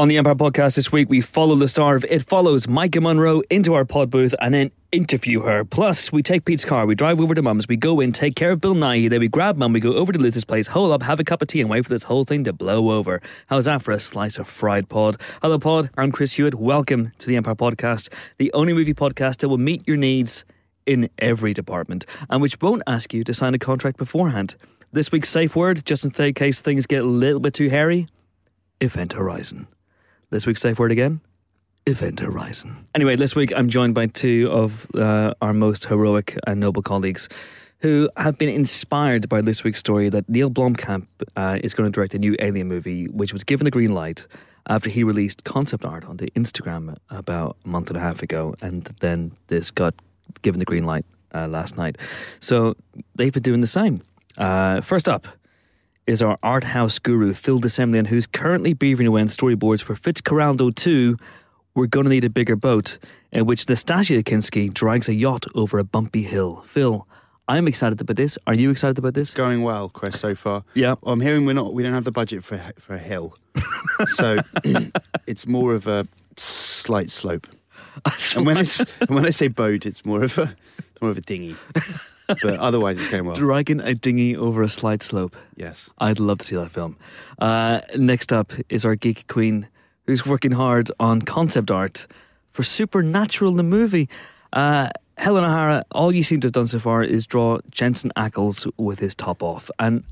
On the Empire podcast this week, we follow the star of It Follows, Maika Monroe, into our pod booth and then interview her. Plus, we take Pete's car, we drive over to Mum's, we go in, take care of Bill Nighy, then we grab Mum, we go over to Liz's place, hole up, have a cup of tea, and wait for this whole thing to blow over. How's that for a slice of fried pod? Hello, pod. I'm Chris Hewitt. Welcome to the Empire podcast, the only movie podcast that will meet your needs in every department and which won't ask you to sign a contract beforehand. This week's safe word, just in case things get a little bit too hairy Event Horizon. This week's safe word again Event Horizon. Anyway, this week I'm joined by two of uh, our most heroic and noble colleagues who have been inspired by this week's story that Neil Blomkamp uh, is going to direct a new Alien movie, which was given the green light after he released concept art onto Instagram about a month and a half ago, and then this got given the green light uh, last night. So they've been doing the same. Uh, first up, is our art house guru, Phil de Semlyen, who's currently beavering away on storyboards for Fitzcarraldo 2, We're Gonna Need a Bigger Boat, in which Nastassja Kinski drags a yacht over a bumpy hill. Phil, I'm excited about this. Are you excited about this? Going well, Chris, so far. Yeah. Well, I'm hearing we're not, we don't have the budget for, a- for a hill. so it's more of a slight slope. And when, and when I say boat, it's more of a, more of a dinghy. But otherwise, it's going well. Dragging a dinghy over a slight slope. Yes. I'd love to see that film. Uh, next up is our geek queen, who's working hard on concept art for Supernatural, the movie. Uh, Helen O'Hara, all you seem to have done so far is draw Jensen Ackles with his top off. And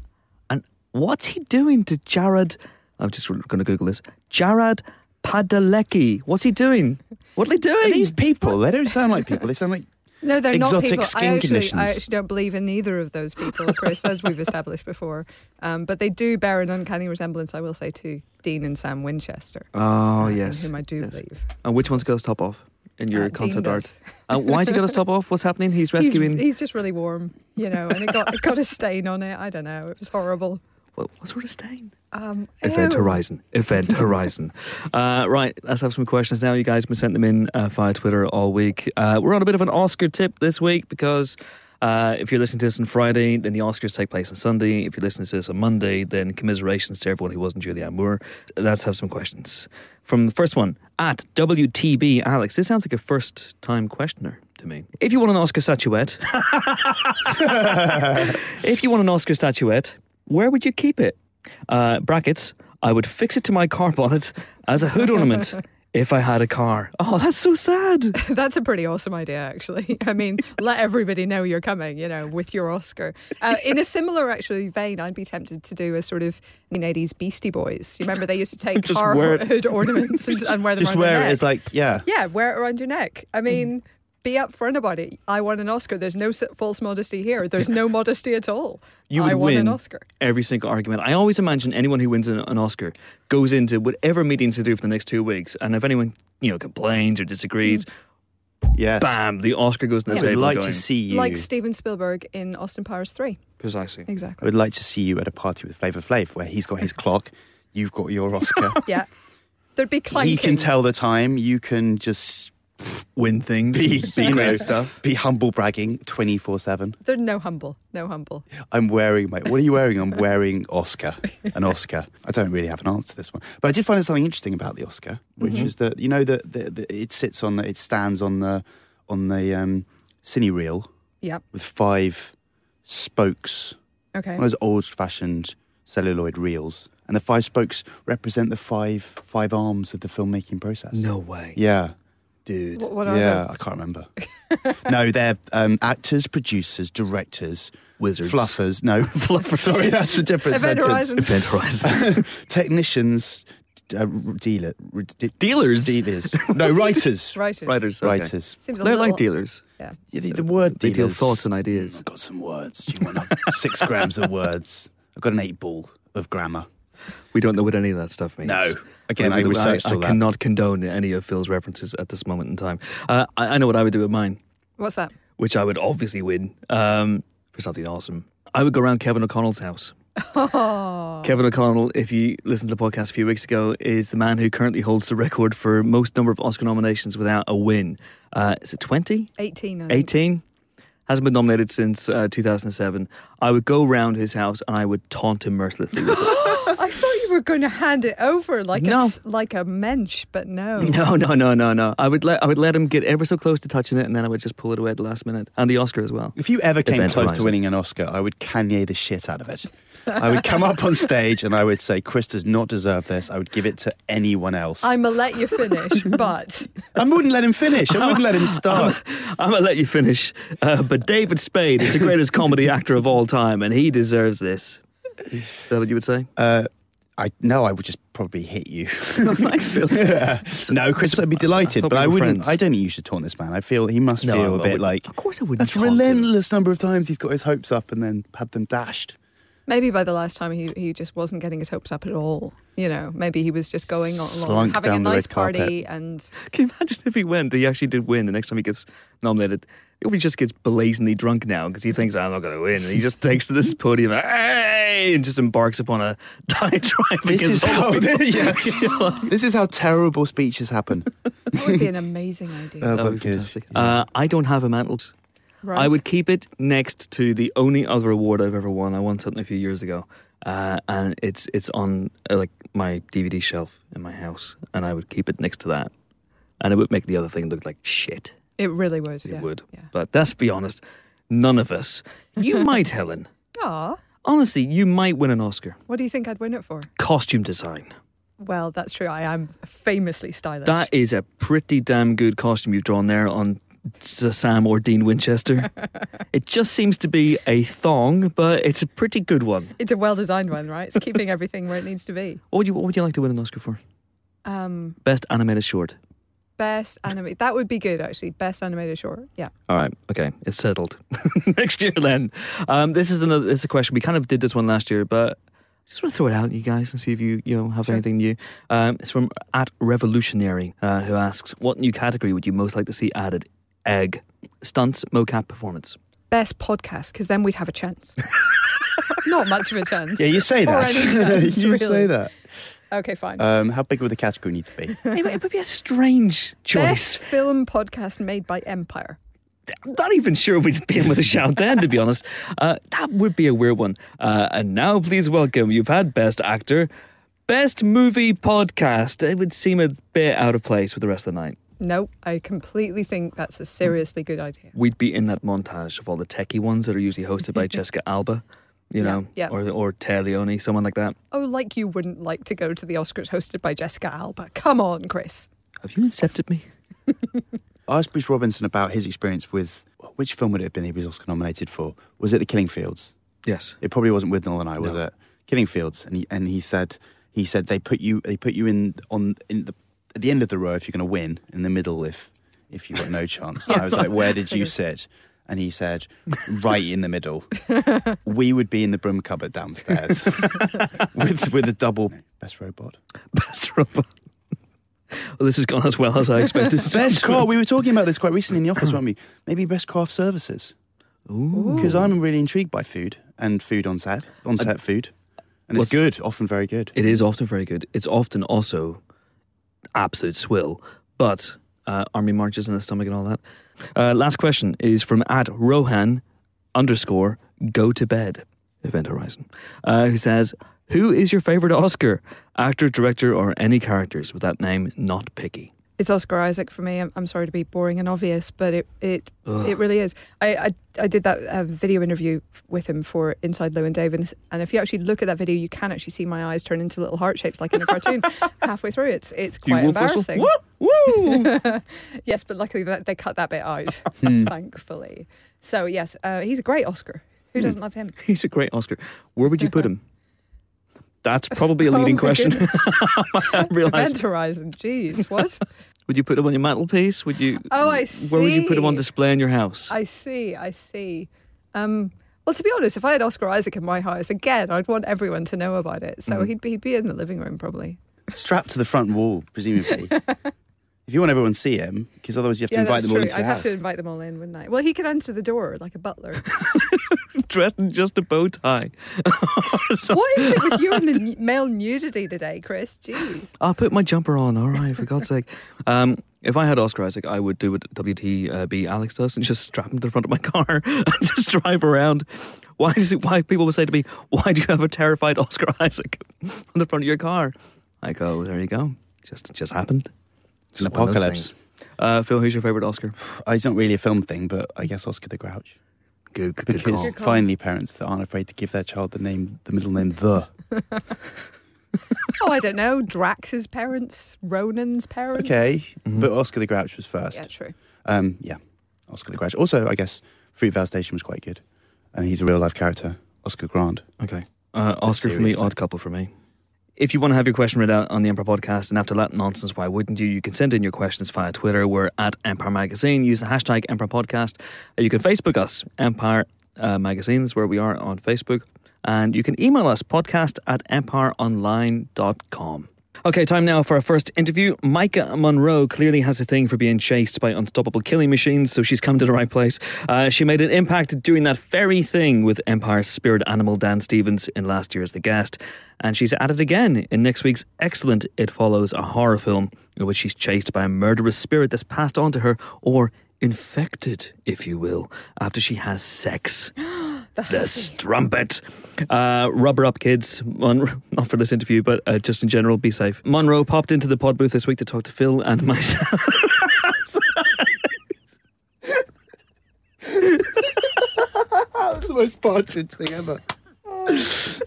and what's he doing to Jared? I'm just going to Google this. Jared Padalecki. What's he doing? What are they doing? Are these people, they don't sound like people. They sound like No, they're not people. I actually. I actually don't believe in either of those people, Chris, as we've established before. Um, but they do bear an uncanny resemblance, I will say, to Dean and Sam Winchester. oh, uh, yes. whom I do Yes. believe. And which one's got his top off in your Uh, Dean art? Uh, why's he got his top off? What's happening? He's rescuing. He's, he's just really warm, you know, and it got it got a stain on it. I don't know. It was horrible. What, what sort of stain? Um, Event ew. Horizon. Event Horizon. Uh, right, let's have some questions now. You guys have been sending them in uh, via Twitter all week. Uh, we're on a bit of an Oscar tip this week because uh, if you're listening to this on Friday, then the Oscars take place on Sunday. If you're listening to this on Monday, then commiserations to everyone who wasn't Julianne Moore. Let's have some questions. From the first one, at WTB Alex. This sounds like a first time questioner to me. If you want an Oscar statuette, if you want an Oscar statuette, where would you keep it? Uh, brackets, I would fix it to my car bonnet as a hood ornament if I had a car. Oh, that's so sad. That's a pretty awesome idea, actually. I mean, let everybody know you're coming, you know, with your Oscar. Uh, in a similar, actually, vein, I'd be tempted to do a sort of 1980s Beastie Boys. You remember they used to take car wear hood ornaments and, and wear them just around their where neck. it's like, yeah. Yeah, wear it around your neck. I mean, be upfront about it. I won an Oscar. There's no false modesty here. There's no modesty at all. You would I won win an Oscar. every single argument. I always imagine anyone who wins an, an Oscar goes into whatever meetings to do for the next two weeks, and if anyone you know complains or disagrees, mm. Yes. bam, the Oscar goes on the I would like going, to see you. Like Steven Spielberg in Austin Powers 3. precisely. Exactly. I'd like to see you at a party with Flavor Flav where he's got his clock, you've got your Oscar. Yeah. There'd be clanking. he can tell the time. You can just Win things, be, be you great know, stuff. Be humble bragging twenty four seven. There's no humble. No humble. I'm wearing my. What are you wearing? I'm wearing Oscar. An Oscar. I don't really have an answer to this one, but I did find something interesting about the Oscar, which Mm-hmm. is that you know that the, the, it sits on the, it stands on the on the um, cine reel Yep. with five spokes, Okay. one of those old fashioned celluloid reels, and the five spokes represent the five five arms of the filmmaking process. No way, Yeah. Dude. What, what are yeah, those? I can't remember. no, they're um, actors, producers, directors, Wizards. fluffers. No, fluffers. Sorry, that's a different Event sentence. Horizon. Event Horizon. Technicians, uh, dealer, de- Dealers. dealers. No, writers. Writers. Writers. okay. Writers. Seems a They're little, like dealers. Yeah. Yeah, the, the word They deal thoughts and ideas. I've got some words. Do you want a- six grams of words? I've got an eight ball of grammar. We don't know what any of that stuff means. No. Again, I I, researched I, cannot condone any of Phil's references at this moment in time. Uh, I, I know what I would do with mine, What's that? which I would obviously win um, for something awesome. I would go around Kevin O'Connell's house. Kevin O'Connell, if you listened to the podcast a few weeks ago, is the man who currently holds the record for most number of Oscar nominations without a win. Uh, is it 20? 18. 18? Hasn't been nominated since uh, 2007. I would go round his house and I would taunt him mercilessly with it. I thought you you were going to hand it over like a No. s- like a mensch, but no. No, no, no, no, no. I would let I would let him get ever so close to touching it, and then I would just pull it away at the last minute, and the Oscar as well. If you ever came Event close Horizon. to winning an Oscar, I would Kanye the shit out of it. I would come up on stage and I would say, Chris does not deserve this. I would give it to anyone else. I'm gonna let you finish, but I wouldn't let him finish. I wouldn't let him start. I'm gonna let you finish, uh, but David Spade is the greatest comedy actor of all time, and he deserves this. Is that what you would say? Uh, I no, I would just probably hit you. Thanks, Phil. no, Chris, I'd be delighted, thought but we I wouldn't. friends. I don't think you should taunt this man. I feel he must No, feel I a bit like Of course I wouldn't That's taunt him. relentless number of times he's got his hopes up and then had them dashed. maybe by the last time he, he just wasn't getting his hopes up at all. You know, maybe he was just going along, having a nice red carpet. party, and Can you imagine if he went? He actually did win. The next time he gets nominated, if he just gets blazingly drunk now because he thinks I'm not going to win, and he just takes to this podium, hey, and just embarks upon a diatribe This against is how yeah. this is how terrible speeches happen. that would be an amazing idea. Uh, That would be fantastic. Yeah. Uh, I don't have a mantle. right? I would keep it next to the only other award I've ever won. I won something a few years ago, uh, and it's it's on uh, like my DVD shelf in my house, and I would keep it next to that, and it would make the other thing look like shit. It really would. It yeah. would, Yeah. but let's be honest, none of us. You might, Helen. Aw, Honestly, you might win an Oscar. what do you think I'd win it for? Costume design. Well, that's true. I am famously stylish. That is a pretty damn good costume you've drawn there on Sam or Dean Winchester. it just seems to be a thong, but it's a pretty good one. it's a well designed one, right? It's keeping everything where it needs to be. What would you What would you like to win an Oscar for? Um, Best animated short. Best animated. That would be good, actually. Best animated short. Yeah. All right, okay, it's settled. Next year, then. Um, this is another. This is a question. We kind of did this one last year, but I just want to throw it out, at you guys, and see if you you know have Sure. anything new. Um, it's from at Revolutionary, uh, who asks, "What new category would you most like to see added? Egg, stunts, mocap, performance." Best podcast, because then we'd have a chance. Not much of a chance. Yeah, you say that. chance, you really. say that. Okay, fine. Um, how big would the category need to be? it, would- it would be a strange choice. Best film podcast made by Empire. I'm not even sure we'd be in with a shout then, to be honest. Uh, that would be a weird one. Uh, and now, please welcome. You've had Best Actor, Best Movie Podcast. It would seem a bit out of place with the rest of the night. No, I completely think that's a seriously good idea. We'd be in that montage of all the techie ones that are usually hosted by Jessica Alba, you know, yeah. or or Téa Leoni, someone like that. Oh, like you wouldn't like to go to the Oscars hosted by Jessica Alba. Come on, Chris. Have you incepted me? I asked Bruce Robinson about his experience with which film would it have been he was Oscar nominated for? Was it The Killing Fields? Yes. It probably wasn't with Nolan I, was No. it? Killing Fields, and he and he said he said they put you they put you in on in the at the end of the row if you're going to win, in the middle if if you got no chance. And I was like, where did you sit? And he said, right in the middle. we would be in the broom cupboard downstairs with with a double best robot. Best robot. Well, this has gone as well as I expected. Best craft. We were talking about this quite recently in the office, weren't we? Maybe best craft services. Ooh. Because I'm really intrigued by food and food on set, on set food, and What's- it's good, often very good. It is often very good. It's often also absolute swill, but uh, army marches in the stomach and all that. Uh, last question is from at Rohan underscore go to bed Event Horizon, uh, who says, "Who is your favorite Oscar actor, director, or any characters with that name? Not picky." It's Oscar Isaac for me. I'm, I'm sorry to be boring and obvious, but it it, Ugh. it really is. I, I I did that uh, video interview with him for Inside Llewyn Davis, and if you actually look at that video, you can actually see my eyes turn into little heart shapes like in a cartoon halfway through. It's it's quite embarrassing. Woo! Woo! yes, but luckily they cut that bit out, Hmm. thankfully. So yes, uh, he's a great Oscar. Who doesn't love him? He's a great Oscar. Where would you put him? That's probably a Oh leading my question. goodness. I realize. Event Horizon. Jeez, what? Would you put him on your mantelpiece? Would you? Oh, I see. Where would you put him on display in your house? I see, I see. Um, well, to be honest, if I had Oscar Isaac in my house, again, I'd want everyone to know about it. So Mm. he'd, be, he'd be in the living room probably. Strapped to the front wall, presumably. if you want everyone to see him, because otherwise you have to yeah, invite that's them all true. into I'd have house. to invite them all in, wouldn't I? Well, he could answer the door like a butler. Dressed in just a bow tie. So- what is it with you and the male nudity today, Chris? Jeez. I'll put my jumper on. All right, for God's sake. Um, If I had Oscar Isaac, I would do what WTB Alex does and just strap him to the front of my car and just drive around. Why does it? Why people would say to me, "Why do you have a terrified Oscar Isaac on the front of your car?" I go, "There you go. Just just happened." It's an It's one of those apocalypse. Uh, Phil, who's your favorite Oscar? Uh, It's not really a film thing, but I guess Oscar the Grouch. Good, good, good Because call. Finally, parents that aren't afraid to give their child the name, the middle name, the. Oh, I don't know. Drax's parents, Ronan's parents. Okay, Mhm. but Oscar the Grouch was first. Yeah, true. Um, yeah, Oscar the Grouch. Also, I guess Fruitvale Station was quite good, and he's a real life character, Oscar Grant. Okay. Uh, Oscar for me, odd couple for me. If you want to have your question read out on the Empire podcast, and after that nonsense, why wouldn't you? You can send in your questions via Twitter. We're at Empire Magazine. Use the hashtag Empire Podcast. Uh, You can Facebook us, Empire uh, where we are on Facebook. And you can email us, podcast at empireonline.com. Okay, time now for our first interview. Maika Monroe clearly has a thing for being chased by unstoppable killing machines, so she's come to the right place. Uh, she made an impact doing that very thing with Empire's spirit animal Dan Stevens in last year's The Guest, and she's at it again in next week's excellent It Follows, a horror film in which she's chased by a murderous spirit that's passed on to her, or infected, if you will, after she has sex the strumpet. Uh, rubber up, kids. Mon- not for this interview, but uh, just in general, be safe. Monroe popped into the pod booth this week to talk to Phil and myself. That's the most partridge thing ever. this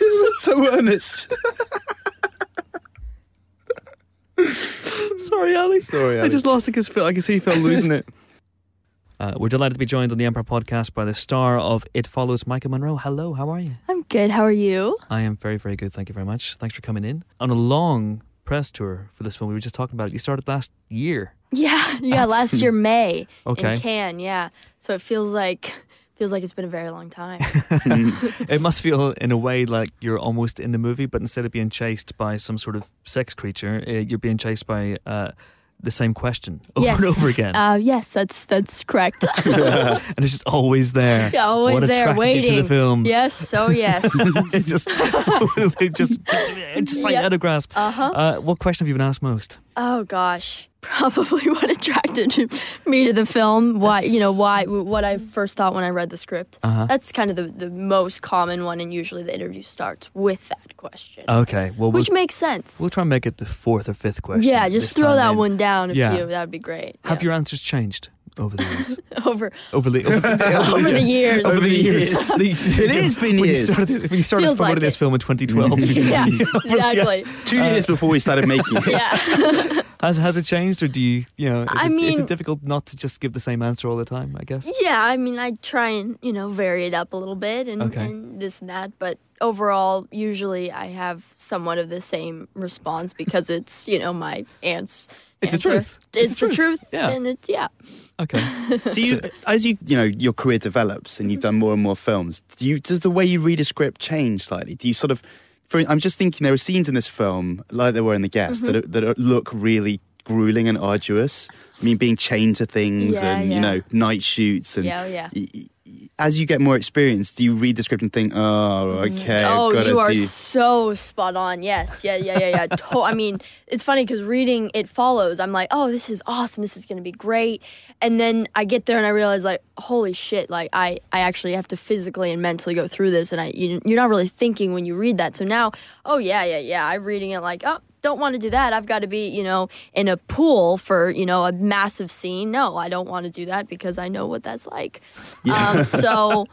is so earnest. Sorry, Ali. Sorry, I just lost it because Phil. I can see Phil losing it. Uh, we're delighted to be joined on the Empire podcast by the star of It Follows, Maika Monroe. Hello, how are you? I'm good. How are you? I am very, very good. Thank you very much. Thanks for coming in on a long press tour for this film. We were just talking about it. You started last year. Yeah, yeah. That's- last year May Okay. in Cannes. Yeah. So it feels like feels like it's been a very long time. It must feel, in a way, like you're almost in the movie, but instead of being chased by some sort of sex creature, uh, you're being chased by uh, the same question over yes. and over again, Uh, yes, that's that's correct. and it's just always there. yeah, always what there waiting. you to the film? Yes. So yes. it just, it just, just, just like Yeah. out of grasp. Uh huh. Uh, what question have you been asked most? Oh gosh, probably what attracted me to the film. Why you know why what I first thought when I read the script. Uh-huh. That's kind of the, the most common one, and usually the interview starts with that question, Okay, well, we'll, which makes sense. we'll try and make it the fourth or fifth question. yeah, just throw that in. one down if Yeah. you. That would be great. Have yeah. your answers changed over the years? over over the over, over the years? over the years. It has been when years. You started, when you started Feels promoting like this film in 2012. yeah, exactly. Two years before we started making it. Yeah. Has has it changed, or do you you know? Is, I it, is mean- it difficult not to just give the same answer all the time? I guess. Yeah, I mean, I try and you know vary it up a little bit and, Okay. and this and that, but overall, usually I have somewhat of the same response because it's you know my aunt's. It's the truth. It's, It's the the truth, truth. Yeah. and it's yeah. Okay. Do you, as you, you know, your career develops and you've done more and more films, do you, does the way you read a script change slightly? Do you sort of, for, I'm just thinking there are scenes in this film, like there were in The Guest, Mm-hmm. that, are, that are, look really grueling and arduous. I mean, being chained to things Yeah, and, you know, night shoots. And Yeah, oh, yeah. y- as you get more experience, do you read the script and think, oh, mm. okay, oh, got you to are do... so spot on. Yes, yeah, yeah, yeah, yeah. to- I mean, it's funny because reading it follows. I'm like, oh, this is awesome. This is gonna be great. And then I get there and I realize, like, holy shit! Like, I, I actually have to physically and mentally go through this, and I, you, you're not really thinking when you read that. So now, oh yeah, yeah, yeah. I'm reading it like, oh, don't want to do that. I've got to be, you know, in a pool for, you know, a massive scene. No, I don't want to do that because I know what that's like. Um, so,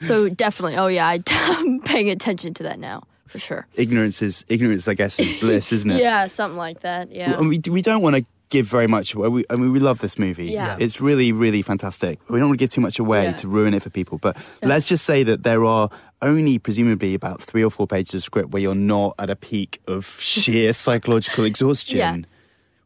so definitely. Oh yeah, I, I'm paying attention to that now for sure. Ignorance is, ignorance, I guess, is bliss, isn't it? Yeah, something like that. Yeah. We, we don't want to give very much away. We, I mean, we love this movie. Yeah. It's really, really fantastic. We don't want to give too much away Yeah. to ruin it for people. But let's just say that there are only presumably about three or four pages of script where you're not at a peak of sheer psychological exhaustion. Yeah.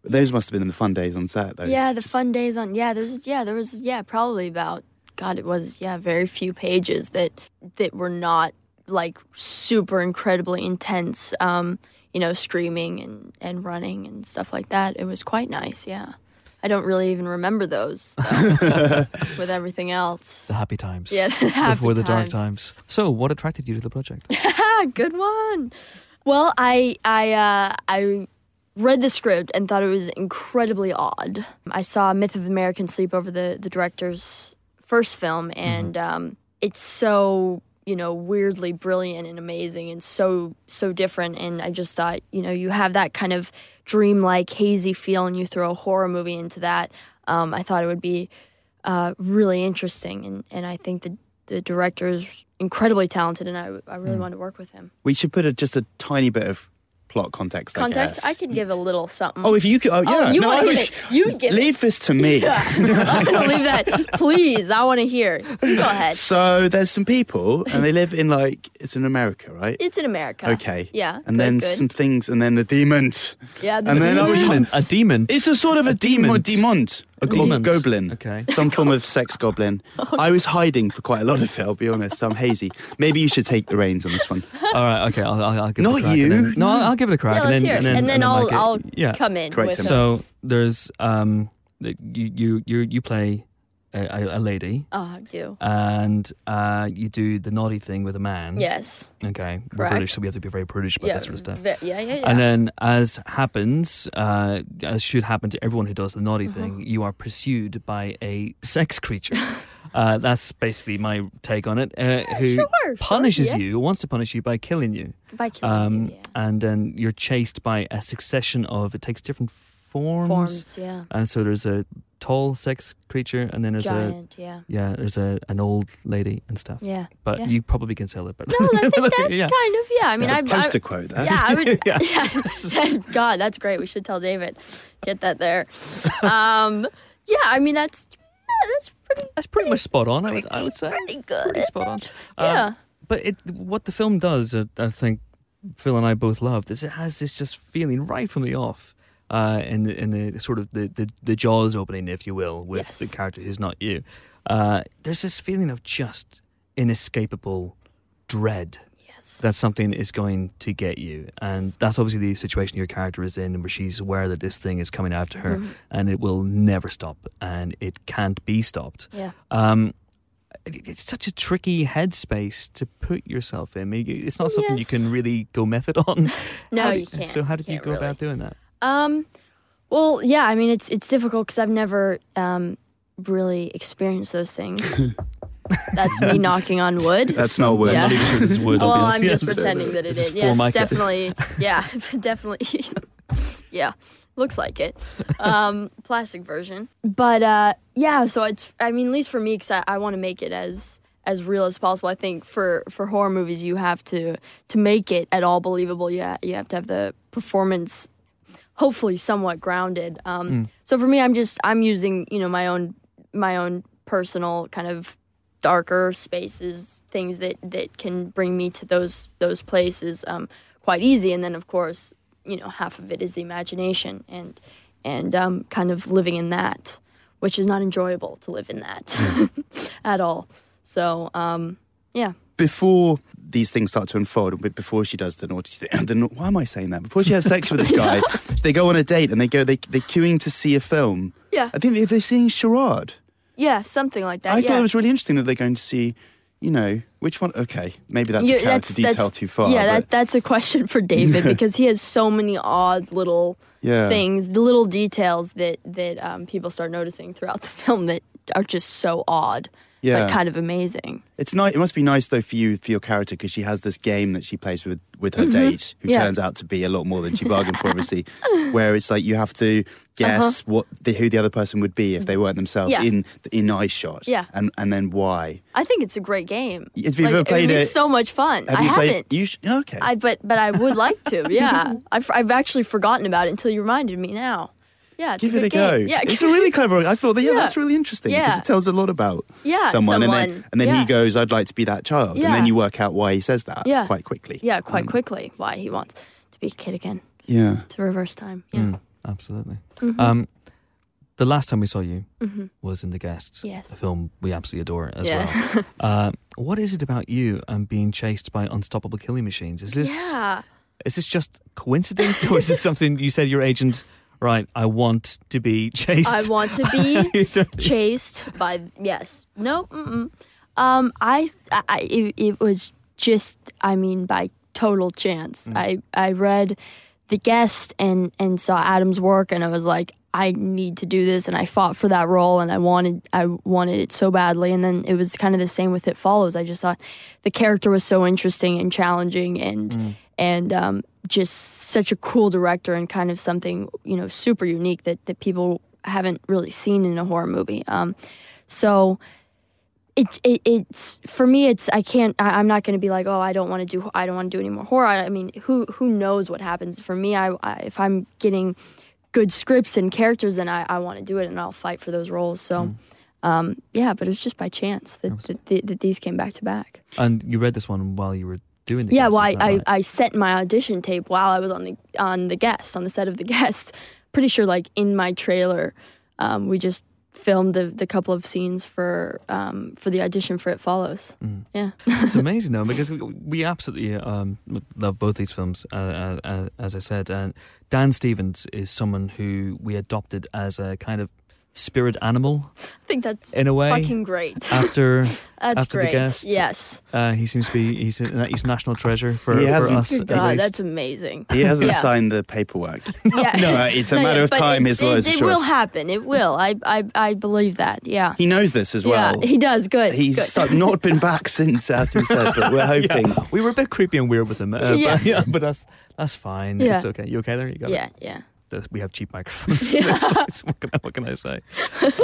Those must have been the fun days on set, though. Yeah, the fun days on. Yeah, there's. Yeah, there was. Yeah, probably about. God, it was. Yeah, very few pages that that were not like super incredibly intense. Um, you know, screaming and and running and stuff like that. It was quite nice. Yeah. I don't really even remember those though, with everything else. The happy times. Yeah, the happy Before the dark times. times. So, what attracted you to the project? Good one. Well, I I uh, I read the script and thought it was incredibly odd. I saw Myth of American Sleepover, the the director's first film, and um, it's so you know weirdly brilliant and amazing and so so different. And I just thought you know you have that kind of dreamlike hazy feel, and you throw a horror movie into that. Um, I thought it would be uh, really interesting, and and I think the the director is incredibly talented, and I I really wanted to work with him. We should put a, just a tiny bit of plot context. Context, I, I guess. could give a little something. Oh, if you could. Oh, oh yeah. you no, wanna give was- it. You give it. Leave this to me. Yeah. I'm gonna leave that. Please, I want to hear. You go ahead. So there's some people, and they live in like it's in America, right? It's in America. Okay. Yeah. And good, then good. some things, and then the demon. Yeah. The and then I demon. A demon. It's a sort of a, A demon. demon. Demon. A go- goblin. Okay. Some form of sex goblin. I was hiding for quite a lot of it, I'll be honest. I'm hazy. Maybe you should take the reins on this one. All right. Okay. I'll, I'll, I'll give Not it a crack. you. and then- no, I'll, I'll give it a crack. yeah, and let's then, hear it. and then, I'll Mike, I'll yeah. come in Great, with. Tim. So there's um, you you you you play a, a, lady, oh, I do. and uh, you do the naughty thing with a man. Yes. Okay. We're Correct. British, so we have to be very British about yeah. that sort of stuff. ve- yeah. Yeah. Yeah. And then, as happens, uh, as should happen to everyone who does the naughty Uh-huh. thing, you are pursued by a sex creature. uh, that's basically my take on it. Uh, who sure, sure, punishes yeah. you, wants to punish you by killing you. By killing Um, you, yeah. And then you're chased by a succession of, it takes different forms. Forms. Yeah. And so there's a tall sex creature, and then there's a, Yeah. yeah, there's a an old lady and stuff. Yeah. But yeah. you probably can sell it But No, I think that's yeah. kind of. Yeah. I mean, There's I. a I poster quote there. yeah, I would. Yeah. yeah. God, that's great. We should tell David. Get that there. Um, yeah, I mean that's yeah, that's pretty That's pretty much spot on, I would, I would say. pretty good. Pretty spot on. Yeah. Um, but it, what the film does, uh, I think Phil and I both loved, is it has this just feeling right from the off, uh, in the, in the sort of the, the, the jaws opening, if you will, with Yes. the character who's not you. Uh, there's this feeling of just inescapable dread Yes. that something is going to get you, and that's obviously the situation your character is in, where she's aware that this thing is coming after her, Mm-hmm. and it will never stop, and it can't be stopped. Yeah. Um, it's such a tricky headspace to put yourself in. It's not something you can really go method on. No, do- you can't. So how did you, can't go really. about doing that? Um, well, yeah. I mean, it's it's difficult because I've never um really experienced those things. That's me knocking on wood. That's not wood. Yeah. I'm not even sure this is wood. Well. I'm Yeah. just pretending that it This is. is Yes, definitely. Yeah, definitely. yeah, looks like it. Um, plastic version, but uh, yeah. So it's. I mean, at least for me, because I, I want to make it as as real as possible. I think for for horror movies, you have to to make it at all believable. Yeah, you have to have the performance, hopefully somewhat grounded. Um, So for me, I'm just I'm using you know my own my own personal kind of darker spaces, things that that can bring me to those those places um, quite easy. And then of course, you know, half of it is the imagination and and um, kind of living in that, which is not enjoyable to live in that at all. So um, yeah, before these things start to unfold, but before she does the naughty thing, the, why am I saying that? Before she has sex with this guy, they go on a date and they go, they, they're queuing to see a film. yeah, I think they- they're seeing Charade. yeah, something like that. I yeah. thought it was really interesting that they're going to see, you know, which one? Okay, maybe that's Yeah, a character detail too far. Yeah, that, that's a question for David because he has so many odd little yeah. things, the little details that that um, people start noticing throughout the film that are just so odd, Yeah. but kind of amazing. It's nice. It must be nice though for you, for your character, because she has this game that she plays with with her date, who Mm-hmm. Yeah. turns out to be a lot more than she bargained for, obviously. where it's like you have to guess what the, who the other person would be if they weren't themselves Uh-huh. Yeah. in in eye shot. Yeah. and and then why? I think it's a great game. Have you Like, ever played it? it? was so much fun. Have I you played? haven't. You sh- okay. I but but I would like to. Yeah, I've I've actually forgotten about it until you reminded me now. Yeah, it's Give a it good a go. game. Yeah, it's a really clever. I thought that yeah, Yeah. that's really interesting because Yeah. it tells a lot about Yeah, someone, and then someone. and then he goes, "I'd like to be that child," and then you work out why he says that Yeah. quite quickly. yeah, quite Um, quickly. Why he wants to be a kid again Yeah. to reverse time. Yeah. Mm, absolutely. Mm-hmm. Um, the last time we saw you was in The Guests, Yes. a film we absolutely adore as Yeah. well. Uh, what is it about you and being chased by unstoppable killing machines? Is this yeah. is this just coincidence, or is this something you said your agent? Right, I want to be chased. I want to be chased by yes no mm-mm. um i i it, it was just i mean by total chance i i read the guest and and saw Adam's work, and I was like, I need to do this, and I fought for that role, and I wanted I wanted it so badly, and then it was kind of the same with It Follows. I just thought the character was so interesting and challenging, and and um, just such a cool director, and kind of something you know super unique that that people haven't really seen in a horror movie. Um, so it, it it's for me it's I can't I, I'm not going to be like oh I don't want to do I don't want to do any more horror. I, I mean who who knows what happens? For me I, I if I'm getting good scripts and characters then I, I want to do it and I'll fight for those roles. So um, yeah but it was just by chance that, that, that, that these came back to back. And you read this one while you were doing the yeah well I, I. I sent my audition tape while I was on the on the guest on the set of the guest pretty sure like in my trailer um, we just filmed the, the couple of scenes for um, for the audition for It Follows. Yeah. It's amazing though because we, we absolutely um, love both these films uh, uh, as I said. And Dan Stevens is someone who we adopted as a kind of spirit animal I think that's in a way fucking great. after That's after the great. guest. Yes. uh, he seems to be he's a, he's a national treasure for, He for us Good at God, least. that's amazing. He hasn't Yeah. signed the paperwork. Yeah. No, uh, it's a No, matter yeah, of time. His lawyers It, it will happen. It will. I, I I believe that. Yeah. He knows this as well. yeah. He does. Good. He's good. stu- not been back since, as we said, but we're hoping. Yeah, we were a bit creepy and weird with him, uh, Yeah. but, yeah, but that's that's fine. Yeah. It's okay. You okay there? You got it? yeah. Yeah. We have cheap microphones. Yeah. this place. what, can I, what can I say?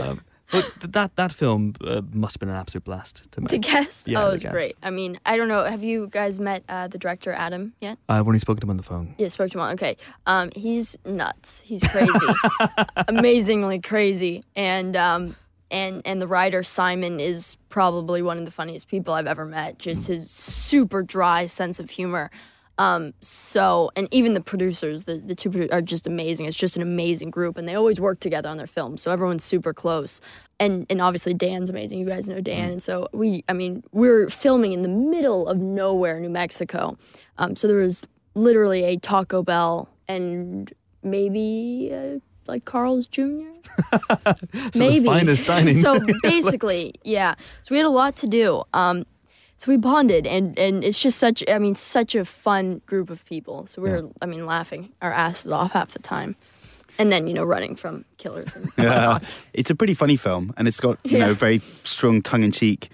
Um, but that that film uh, must have been an absolute blast to The make. guest. Yeah, oh, it was great. I mean, I don't know. Have you guys met uh, the director Adam yet? I've only spoken to him on the phone. Yeah, spoke to him. on. Okay. Um, he's nuts. He's crazy, amazingly crazy, and um, and and the writer Simon is probably one of the funniest people I've ever met. Just his super dry sense of humor. Um, so, and even the producers, the, the two produ- are just amazing. It's just an amazing group, and they always work together on their films. So everyone's super close, and and obviously Dan's amazing. You guys know Dan, and so we, I mean, we're filming in the middle of nowhere, New Mexico. Um, so there was literally a Taco Bell and maybe uh, like Carl's Jr. So maybe the finest dining. so basically, yeah. So we had a lot to do. Um, so we bonded, and and it's just such. I mean, such a fun group of people. So we were, I mean, laughing our asses off half the time, and then you know running from killers. And Yeah. It's a pretty funny film, and it's got you Yeah. know very strong tongue in cheek,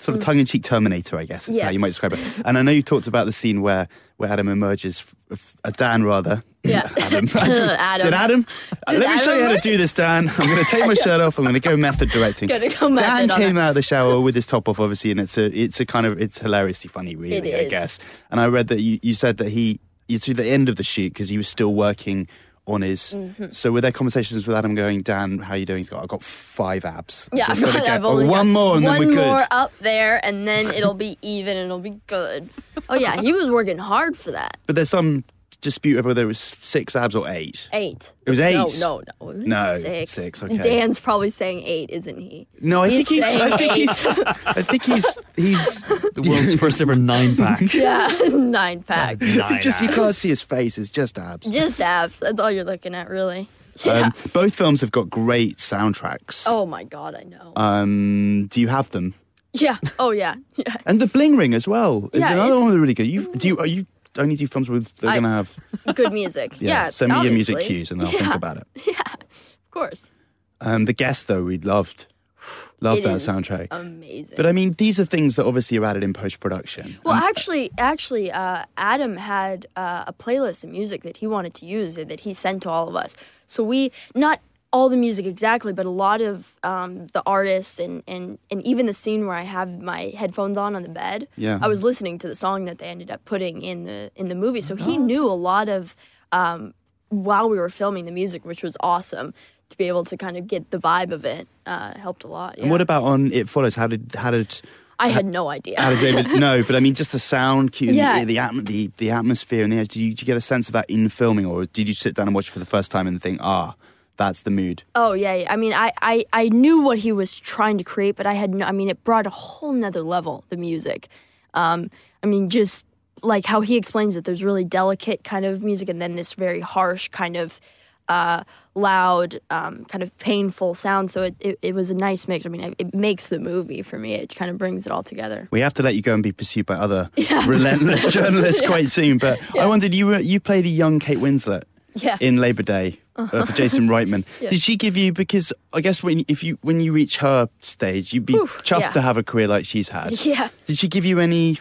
sort of tongue in cheek Terminator, I guess is how you might describe it. And I know you talked about the scene where where Adam emerges, f- uh, Dan rather. Yeah. Adam. Adam. Did Adam? Did Let me show you how to do this, Dan. I'm going to take my shirt off. I'm going to go method directing. Gonna go method Dan came that. out of the shower with his top off, obviously, and it's a it's a kind of it's hilariously funny, really. It I guess. And I read that you, you said that he you to the end of the shoot because he was still working on his. Mm-hmm. So were there conversations with Adam going, Dan, how you doing? He's got I've got five abs. Yeah, I've get- only oh, one more and one then we're good. more up there, and then it'll be even, and it'll be good. Oh yeah, he was working hard for that. But there's some dispute over whether it was six abs or eight. Eight. It was eight? No, no, no. It was No, six. six, okay. Dan's probably saying eight, isn't he? No, I He's think he's. I think eight. he's. I think he's. He's. the world's first ever nine pack. Yeah, nine pack. Nine just you can't see his face. It's just abs. Just abs. That's all you're looking at, really. Yeah. Um, both films have got great soundtracks. oh my god, I know. Um, do you have them? yeah. Oh yeah. Yeah. And the Bling Ring as well is Yeah, another it's- one that's really good. You do you are you only do films with they're I- gonna have Good music. yeah, Yeah. send me your music cues and I'll yeah, think about it. Yeah, of course. Um, the guest though we loved loved It that is soundtrack. Amazing. But I mean, these are things that obviously are added in post production. Well, actually, actually, uh, Adam had uh, a playlist of music that he wanted to use that he sent to all of us. So we not all the music exactly, but a lot of um, the artists and, and and even the scene where I have my headphones on on the bed. Yeah. I was listening to the song that they ended up putting in the in the movie. So he knew a lot of um, while we were filming the music, which was awesome. To be able to kind of get the vibe of it uh, helped a lot. And what about on It Follows? How did how did I had no idea. how did David no? But I mean, just the sound cues, Yeah. the the, the the atmosphere, and the do you, do you get a sense of that in filming, or did you sit down and watch it for the first time and think, ah, that's the mood? Oh yeah, yeah. I mean, I, I I knew what he was trying to create, but I had no. I mean, it brought a whole nother level. The music. Um, I mean, just like how he explains it. There's really delicate kind of music, and then this very harsh kind of uh, loud, um, kind of painful sound. So it, it, it was a nice mix. I mean, it, it makes the movie for me. It kind of brings it all together. We have to let you go and be pursued by other relentless journalists quite soon. But I wondered, you were, you played a young Kate Winslet Yeah. in Labor Day uh, for Jason Reitman. Yeah. Did she give you because I guess when if you when you reach her stage, you'd be Whew, chuffed yeah. to have a career like she's had. Yeah. Did she give you any?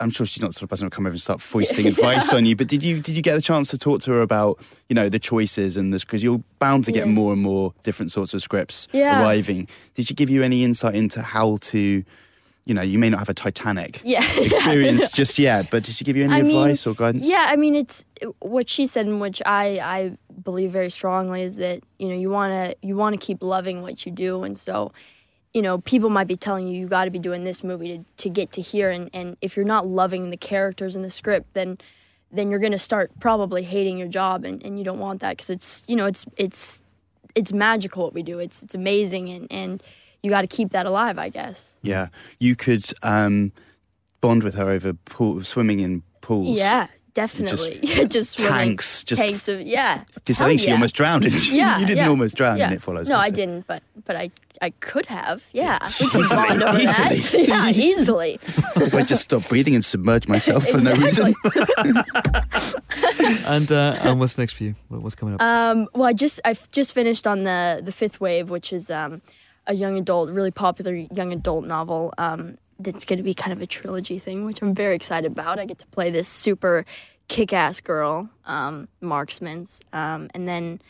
I'm sure she's not the sort of person who'll come over and start foisting advice on you. But did you did you get the chance to talk to her about you know the choices and this because you're bound to get more and more different sorts of scripts arriving. Did she give you any insight into how to? You know, you may not have a Titanic Yeah. experience just yet, but did she give you any I mean, advice or guidance? Yeah, I mean, it's what she said, and which I I believe very strongly is that you know you want to you want to keep loving what you do, and so you know people might be telling you you got to be doing this movie to to get to here, and and if you're not loving the characters and the script, then then you're gonna start probably hating your job, and, and you don't want that because it's you know it's it's it's magical what we do. It's it's amazing, and and you got to keep that alive, I guess. Yeah, you could um, bond with her over pool, swimming in pools. Yeah, definitely. Just, swimming, tanks, just- tanks of yeah. because I Hell think she almost drowned. Yeah, you didn't yeah, almost drown yeah. in It Follows. No, I did didn't, but but I I could have. Yeah, we can bond over that. Easily. yeah, easily. If I just stopped breathing and submerge myself for no reason. And uh, and what's next for you? What's coming up? Um, well, I just I've just finished on the the fifth wave, which is um, a young adult, really popular young adult novel. Um, that's going to be kind of a trilogy thing, which I'm very excited about. I get to play this super kick-ass girl, um, marksman's, um, and then.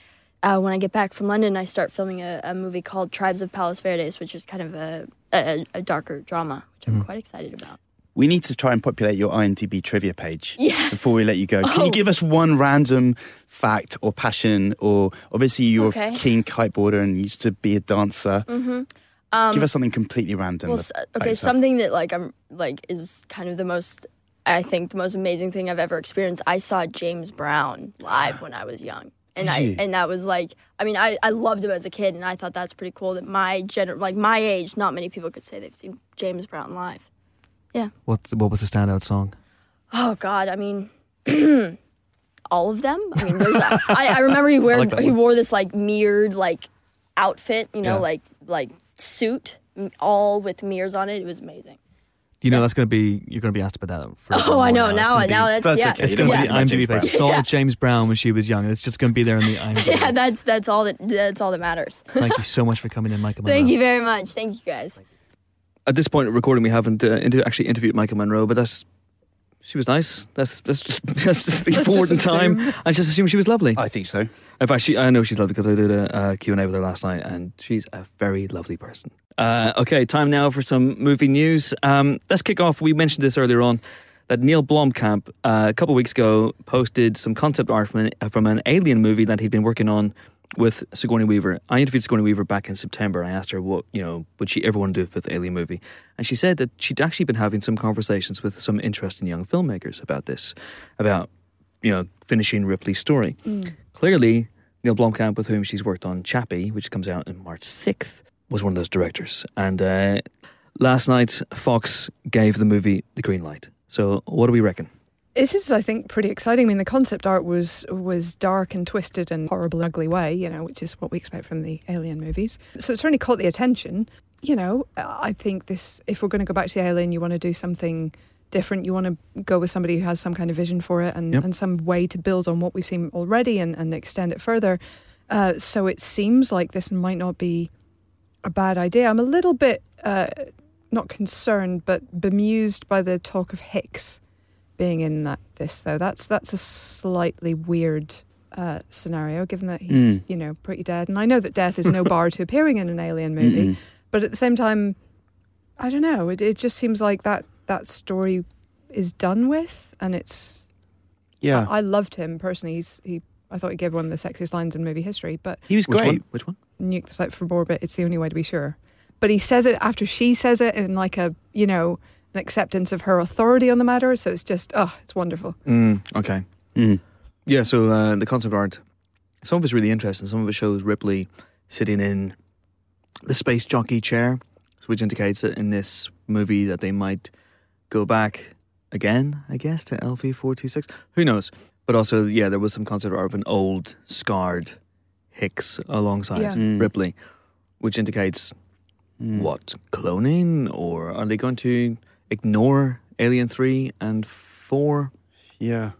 Uh, when I get back from London, I start filming a, a movie called Tribes of Palos Verdes, which is kind of a, a, a darker drama, which I'm quite excited about. We need to try and populate your IMDb trivia page Yeah. before we let you go. Can Oh. you give us one random fact or passion, or obviously you're Okay. a keen kiteboarder and used to be a dancer. Mm-hmm. give us something completely random. Well, that- s- about okay, something that like I'm like is kind of the most I think the most amazing thing I've ever experienced. I saw James Brown live when I was young. And Did I you? and that was like I mean I, I loved him as a kid and I thought that's pretty cool that my gener like my age not many people could say they've seen James Brown live. What what was the standout song? Oh God, I mean, all of them. I mean, there's a, I, I remember he wore like he wore this like mirrored like outfit, you know, Yeah. like like suit, all with mirrors on it. It was amazing. You know that's going to be you're going to be asked about that. For Oh, I know It's now. be- Now that's That's yeah. okay. It's going don't to be want the to IMDb page. Saw Yeah. James Brown when she was young. It's just going to be there in the IMDb. yeah, that's that's all that that's all that matters. Thank you so much for coming in, Maika. Thank you very much. Thank you guys. At this point, of recording, we haven't uh, inter- actually interviewed Maika Monroe, but that's she was nice. That's that's just that's just be Let's forward in time. assume. I just assume she was lovely. I think so. In fact, she, I know she's lovely because I did a, a Q&A with her last night and she's a very lovely person. Uh, okay, time now for some movie news. Um, let's kick off. We mentioned this earlier on that Neil Blomkamp uh, a couple of weeks ago posted some concept art from an, from an alien movie that he'd been working on with Sigourney Weaver. I interviewed Sigourney Weaver back in September. I asked her what, you know, would she ever want to do a fifth alien movie? And she said that she'd actually been having some conversations with some interesting young filmmakers about this, about, you know, finishing Ripley's story. Clearly, Neil Blomkamp, with whom she's worked on Chappie, which comes out on March 6th, was one of those directors. And uh, last night, Fox gave the movie the green light. So, what do we reckon? This is, I think, pretty exciting. I mean, the concept art was was dark and twisted and horrible, ugly way, you know, which is what we expect from the Alien movies. So it certainly caught the attention. You know, I think this. If we're going to go back to the Alien, you want to do something different. You want to go with somebody who has some kind of vision for it and, Yep. and some way to build on what we've seen already and, and extend it further. Uh, so it seems like this might not be a bad idea. I'm a little bit uh, not concerned, but bemused by the talk of Hicks being in that this though. That's that's a slightly weird uh, scenario, given that he's Mm. you know pretty dead, and I know that death is no bar to appearing in an alien movie, Mm-mm. but at the same time, I don't know. It it just seems like that that story is done with, and it's. Yeah, I, I loved him personally. He's he. I thought he gave one of the sexiest lines in movie history, but he was Which great. one? Which one? nuke the site from orbit. It's the only way to be sure. But he says it after she says it in like a you know an acceptance of her authority on the matter. So it's just oh, it's wonderful. Mm, okay. Mm. Yeah, so uh, the concept art, some of it's really interesting. Some of it shows Ripley sitting in the space jockey chair, which indicates that in this movie that they might go back again, I guess, to LV426. Who knows? But also, yeah, there was some concept art of an old, scarred Hicks alongside Yeah. Mm. Ripley, which indicates Mm. what cloning, or are they going to ignore Alien Three and Four? Yeah.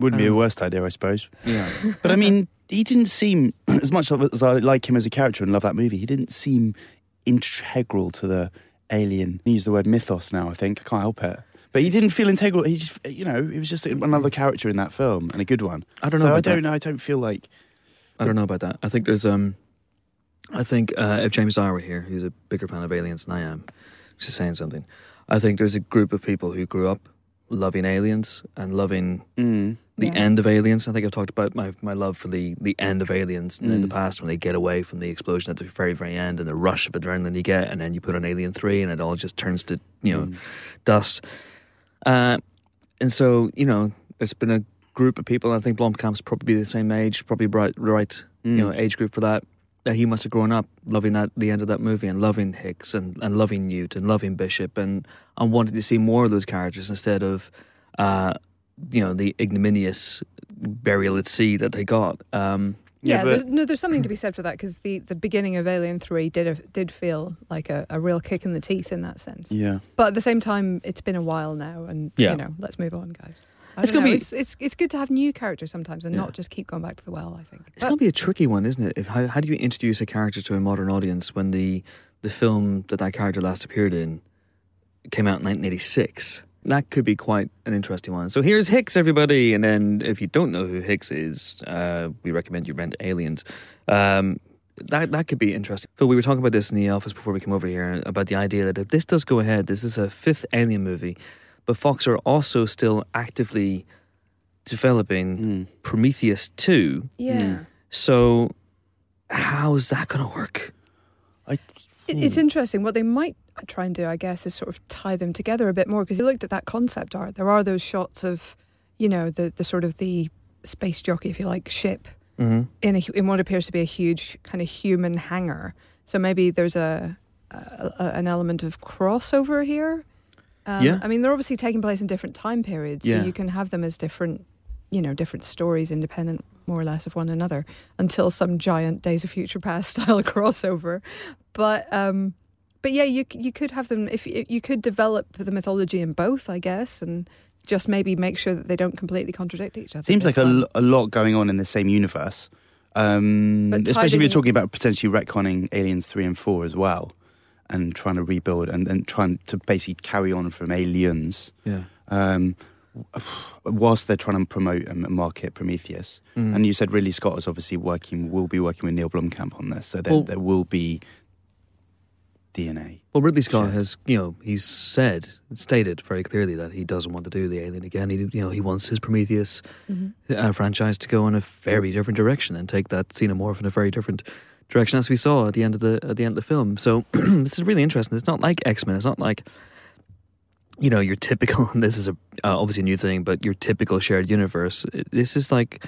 Wouldn't be Um, a worst idea, I suppose. Yeah, But I mean, he didn't seem as much as I like him as a character and love that movie. He didn't seem integral to the alien. I use the word mythos now. I think I can't help it. But he didn't feel integral. He just, you know, he was just another character in that film and a good one. I don't know. So I don't know. I don't feel like. I don't know about that. I think there's um, I think uh, if James Dyer were here, who's a bigger fan of aliens than I am, is saying something. I think there's a group of people who grew up loving aliens and loving Mm, the Yeah. end of aliens. I think I've talked about my, my love for the, the end of aliens and in the Mm. past when they get away from the explosion at the very, very end and the rush of adrenaline you get, and then you put on Alien 3 and it all just turns to, you know, mm. dust. Uh, and so, you know, it's been a group of people. I think Blomkamp's probably the same age, probably right, right you know, Mm. age group for that. That he must have grown up loving that the end of that movie and loving Hicks and, and loving Newt and loving Bishop and and wanting to see more of those characters instead of, uh, you know, the ignominious burial at sea that they got. Um, Yeah, but- there's, no, there's something to be said for that because the, the beginning of Alien Three did did feel like a, a real kick in the teeth in that sense. yeah. But at the same time, it's been a while now, and Yeah. you know, let's move on, guys. It's gonna know, be- it's, it's it's good to have new characters sometimes and Yeah. not just keep going back to the well. I think It's going to be a tricky one, isn't it? If, how, how do you introduce a character to a modern audience when the the film that that character last appeared in came out in 1986? That could be quite an interesting one. So here's Hicks, everybody, and then if you don't know who Hicks is, uh, we recommend you rent Aliens. Um, that that could be interesting. Phil, we were talking about this in the office before we came over here about the idea that if this does go ahead, this is a fifth Alien movie, but Fox are also still actively developing Mm. Prometheus 2. yeah. So, how's that going to work? It, it's interesting. What they might try and do, I guess, is sort of tie them together a bit more because you looked at that concept art. There are those shots of, you know, the the sort of the space jockey, if you like, ship Mm-hmm. in a, in what appears to be a huge kind of human hangar. So maybe there's a, a, a an element of crossover here. Um, Yeah. I mean, they're obviously taking place in different time periods, Yeah. so you can have them as different, you know, different stories, independent more or less of one another, until some giant Days of Future Past style crossover. But um, but yeah, you you could have them if you could develop the mythology in both, I guess, and just maybe make sure that they don't completely contradict each other. Seems like a, lo- a lot going on in the same universe. Um, especially if you're talking about potentially retconning Aliens 3 and 4 as well and trying to rebuild and, then trying to basically carry on from Aliens Yeah. um, whilst they're trying to promote and market Prometheus. Mm. And you said Ridley Scott is obviously working, will be working with Neill Blomkamp on this. So there, Well- there will be DNA. Well, Ridley Scott Sure. has, you know, he's said, stated very clearly that he doesn't want to do the Alien again. He, you know, he wants his Prometheus Mhm. uh, franchise to go in a very different direction and take that xenomorph in a very different direction, as we saw at the end of the at the end of the film. So this is really interesting. It's not like X Men. It's not like you know your typical. This is a uh, obviously a new thing, but your typical shared universe. This is like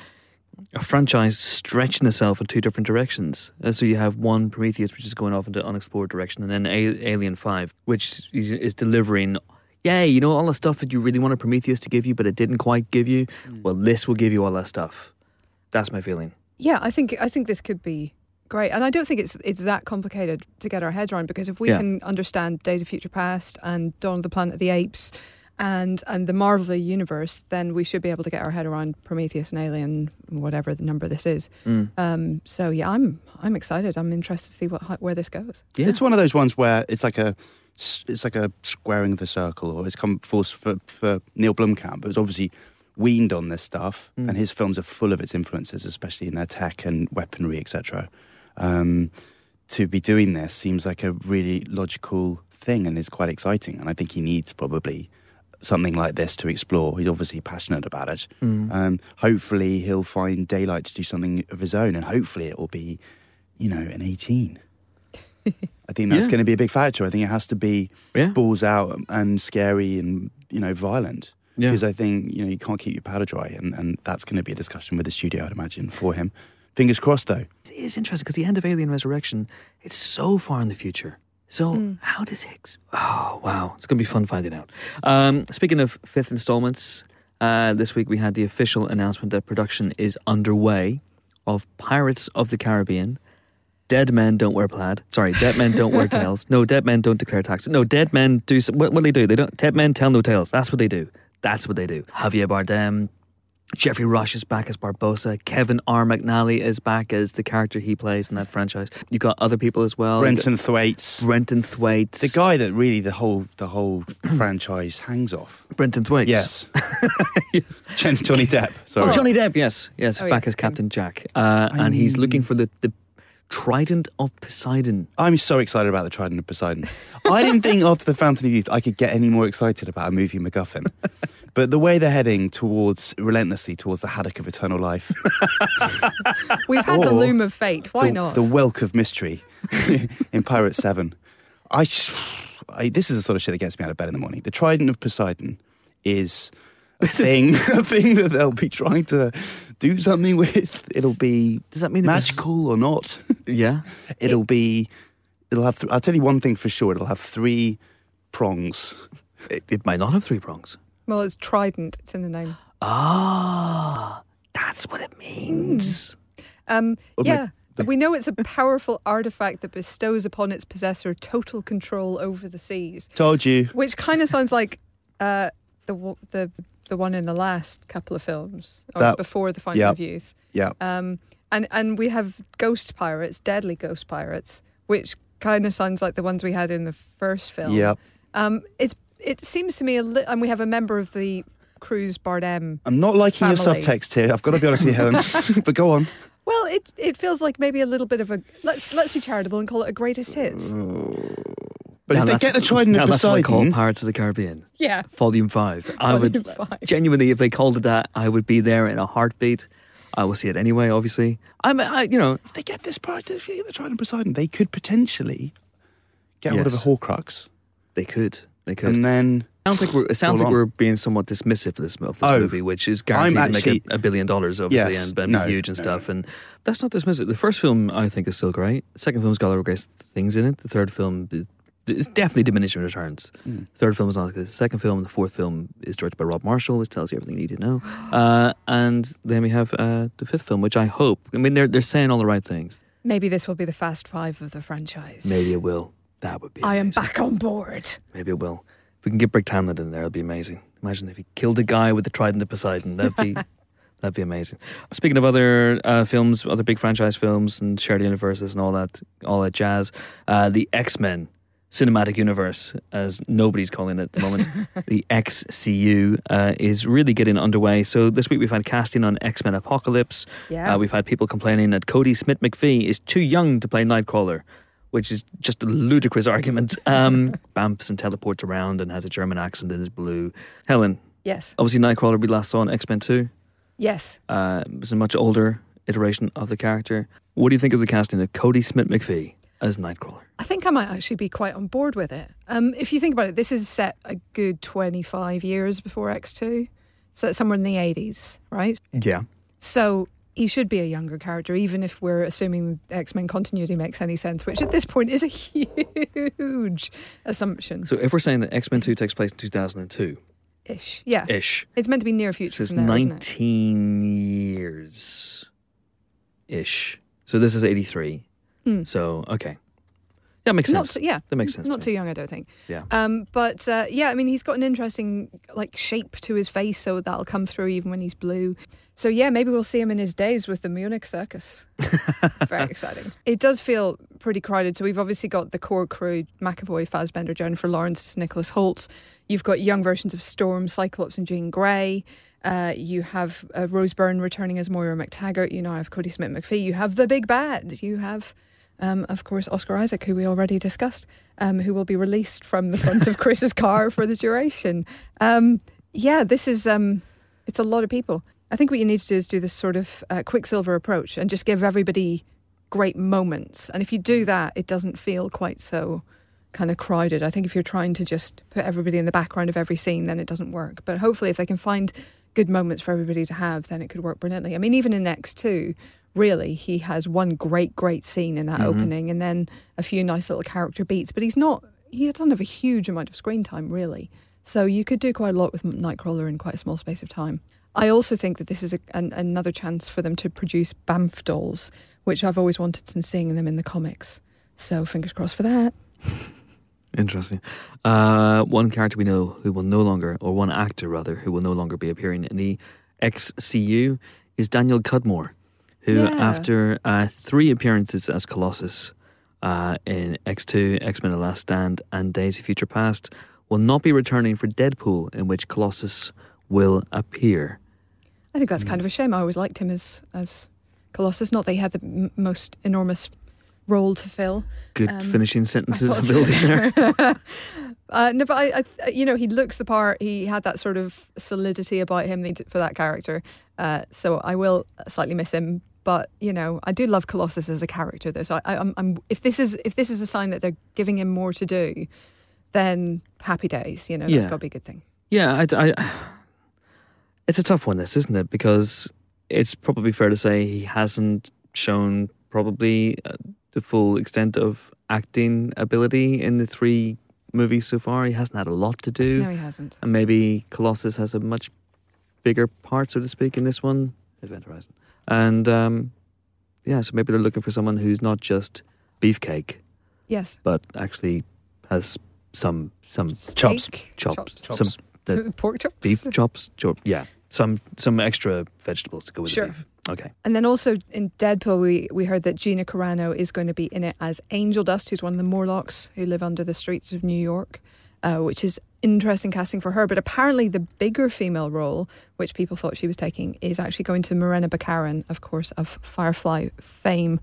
a franchise stretching itself in two different directions. Uh, so you have one Prometheus, which is going off into unexplored direction, and then A- Alien Five, which is, is delivering. Yeah, you know all the stuff that you really wanted Prometheus to give you, but it didn't quite give you. Well, this will give you all that stuff. That's my feeling. Yeah, I think I think this could be great, and I don't think it's it's that complicated to get our heads around because if we Yeah. can understand Days of Future Past and Dawn of the Planet of the Apes, and and the Marvel universe, then we should be able to get our head around Prometheus and Alien, whatever the number this is. Mm. Um, so yeah, I'm I'm excited. I'm interested to see what where this goes. Yeah. It's one of those ones where it's like a it's like a squaring of the circle, or it's come force for for Neill Blomkamp, who's obviously weaned on this stuff, Mm. and his films are full of its influences, especially in their tech and weaponry, etc. Um, to be doing this seems like a really logical thing, and is quite exciting. And I think he needs probably something like this to explore. He's obviously passionate about it. Mm. Um, hopefully, he'll find daylight to do something of his own, and hopefully, it will be, you know, an eighteen. I think that's Yeah. going to be a big factor. I think it has to be yeah. balls out and scary and you know violent Yeah. because I think you know you can't keep your powder dry, and, and that's going to be a discussion with the studio, I'd imagine, for him. Fingers crossed, though. It is interesting because the end of Alien Resurrection, it's so far in the future. So Mm. how does Hicks? Oh wow, it's going to be fun finding out. Um, speaking of fifth installments, uh, this week we had the official announcement that production is underway of Pirates of the Caribbean. Dead men don't wear plaid. Sorry, dead men don't wear tails. No, dead men don't declare taxes. No, dead men do. Some, what, what do they do? They don't. Dead men tell no tales. That's what they do. That's what they do. Javier Bardem, Geoffrey Rush is back as Barbossa. Kevin R. McNally is back as the character he plays in that franchise. You've got other people as well. Brenton Thwaites, Brenton Thwaites. the guy that really the whole the whole franchise hangs off. Brenton Thwaites. Yes, Jen- Johnny Depp. Sorry. Oh, Johnny Depp, yes. Yes, Oh, back yes, as. Captain Jack. Uh, and he's looking for the, the Trident of Poseidon. I'm so excited about the Trident of Poseidon. I didn't think after the Fountain of Youth I could get any more excited about a movie MacGuffin. But the way they're heading towards relentlessly towards the haddock of eternal life, We've had the loom of fate. Why the, not? the whelk of mystery in Pirate Seven. I, I this is the sort of shit that gets me out of bed in the morning. The Trident of Poseidon is a thing, a thing that they'll be trying to do something with. It'll be Does that mean it magical or not? Yeah. It'll be. It'll have. Th- I'll tell you one thing for sure. It'll have three prongs. It, it might not have three prongs. Well, it's trident. It's in the name. Ah, that's what it means. Um, Well, yeah. the- we know it's a powerful artifact that bestows upon its possessor total control over the seas, Told you. which kind of sounds like uh, the w- the the one in the last couple of films or That- before the Fountain yeah. of Youth. Yeah. Um, and and we have ghost pirates, deadly ghost pirates, which kind of sounds like the ones we had in the first film. Yeah. Um, it's it seems to me a li- and we have a member of the crew's Bardem. I'm not liking your subtext here. I've got to be honest with you, Helen. but go on. Well, it it feels like maybe a little bit of a let's let's be charitable and call it a greatest hits. Oh. But Now if they get the Trident now of that's what I call Poseidon, Pirates of the Caribbean, Yeah. Volume 5. I would five. genuinely, if they called it that, I would be there in a heartbeat. I will see it anyway, obviously. I'm, I, you know, if they get this part, if they get the Trident of Poseidon, they could potentially get hold of a Yes. Horcrux, they could. They could. and then sounds like we're, it sounds Hold like on. we're being somewhat dismissive of this, of this Oh, movie, which is guaranteed I'm to make a, a billion dollars, obviously, Yes, and, and no, be huge and no, stuff. And that's not dismissive. The first film, I think, is still great. The second film's got a lot of great things in it. The third film is is definitely diminishing returns. Hmm. Third film is not as good. The second film, the fourth film, is directed by Rob Marshall, which tells you everything you need to know. Uh, and then we have uh, the fifth film, which I hope. I mean, they're they're saying all the right things. Maybe this will be the fast five of the franchise. Maybe it will. That would be. I am back on board. Maybe it will. If we can get Brick Tamland in there, it'll be amazing. Imagine if he killed a guy with the Trident of Poseidon. That'd be that'd be amazing. Speaking of other uh, films, other big franchise films and shared universes and all that, all that jazz, uh, the X Men cinematic universe, as nobody's calling it at the moment, the XCU uh, is really getting underway. So this week we've had casting on X Men Apocalypse. Yeah. Uh, we've had people complaining that Kodi Smit-McPhee is too young to play Nightcrawler, which is just a ludicrous argument. Um, bamps and teleports around and has a German accent and is blue. Helen, yes. obviously Nightcrawler we last saw in X Men 2. Yes. Uh, it's a much older iteration of the character. What do you think of the casting of Kodi Smit-McPhee as Nightcrawler? I think I might actually be quite on board with it. Um, if you think about it, this is set a good 25 years before X2. So somewhere in the 80s, right? Yeah. So he should be a younger character, even if we're assuming X Men continuity makes any sense, which at this point is a huge assumption So if we're saying that X Men 2 takes place in 2002 ish. Yeah. ish, It's meant to be near so future it's from there, isn't it? 19 years ish. So this is 83. Hmm. So, okay. That makes sense. too, yeah, That makes sense. Not to too young, I don't think. Yeah. Um, but uh, yeah, I mean, he's got an interesting like shape to his face, so that'll come through even when he's blue. So yeah, maybe we'll see him in his days with the Munich Circus. Very exciting. It does feel pretty crowded. So we've obviously got the core crew: McAvoy, Fassbender, Jennifer Lawrence, Nicholas Hoult. You've got young versions of Storm, Cyclops, and Jean Grey. Uh, you have uh, Rose Byrne returning as Moira MacTaggert. You now have Kodi Smit-McPhee. You have the big bad. You have um, of course, Oscar Isaac, who we already discussed, um, who will be released from the front of Chris's car for the duration. Um, yeah, this is um, it's a lot of people. I think what you need to do is do this sort of uh, Quicksilver approach and just give everybody great moments. And if you do that, it doesn't feel quite so kind of crowded. I think if you're trying to just put everybody in the background of every scene, then it doesn't work. But hopefully, if they can find good moments for everybody to have, then it could work brilliantly. I mean, even in X two, really, he has one great, great scene in that opening, and then a few nice little character beats. But he's not. He doesn't have a huge amount of screen time, really. So you could do quite a lot with Nightcrawler in quite a small space of time. I also think that this is a, an, another chance for them to produce Bamf dolls, which I've always wanted since seeing them in the comics. So fingers crossed for that. Interesting. Uh, one character we know who will no longer, or one actor rather, who will no longer be appearing in the XCU is Daniel Cudmore, who, Yeah. after uh, three appearances as Colossus uh, in X2, X Men The Last Stand, and Days of Future Past, will not be returning for Deadpool, in which Colossus will appear. I think that's kind of a shame. I always liked him as as Colossus. Not that he had the m- most enormous role to fill. Good Um, finishing sentences, Bill. Uh, no, but I, I, you know, he looks the part. He had that sort of solidity about him that he did for that character. Uh, so I will slightly miss him. But you know, I do love Colossus as a character, though. So I, I'm, I'm, if this is if this is a sign that they're giving him more to do, then happy days. You know, that's Yeah. got to be a good thing. Yeah, I, I- it's a tough one, this, isn't it? Because it's probably fair to say he hasn't shown probably uh, the full extent of acting ability in the three movies so far. He hasn't had a lot to do. No, he hasn't. And maybe Colossus has a much bigger part, so to speak, in this one. Event Horizon. And um, yeah, so maybe they're looking for someone who's not just beefcake, Yes. but actually has some some Chops. Chops, Chops. some the pork chops. beef chops. Chop, yeah, some some extra vegetables to go with Sure. the beef. Okay, And then also in Deadpool, we, we heard that Gina Carano is going to be in it as Angel Dust, who's one of the Morlocks who live under the streets of New York, uh, which is interesting casting for her. But apparently, the bigger female role, which people thought she was taking, is actually going to Morena Baccarin, of course, of Firefly fame.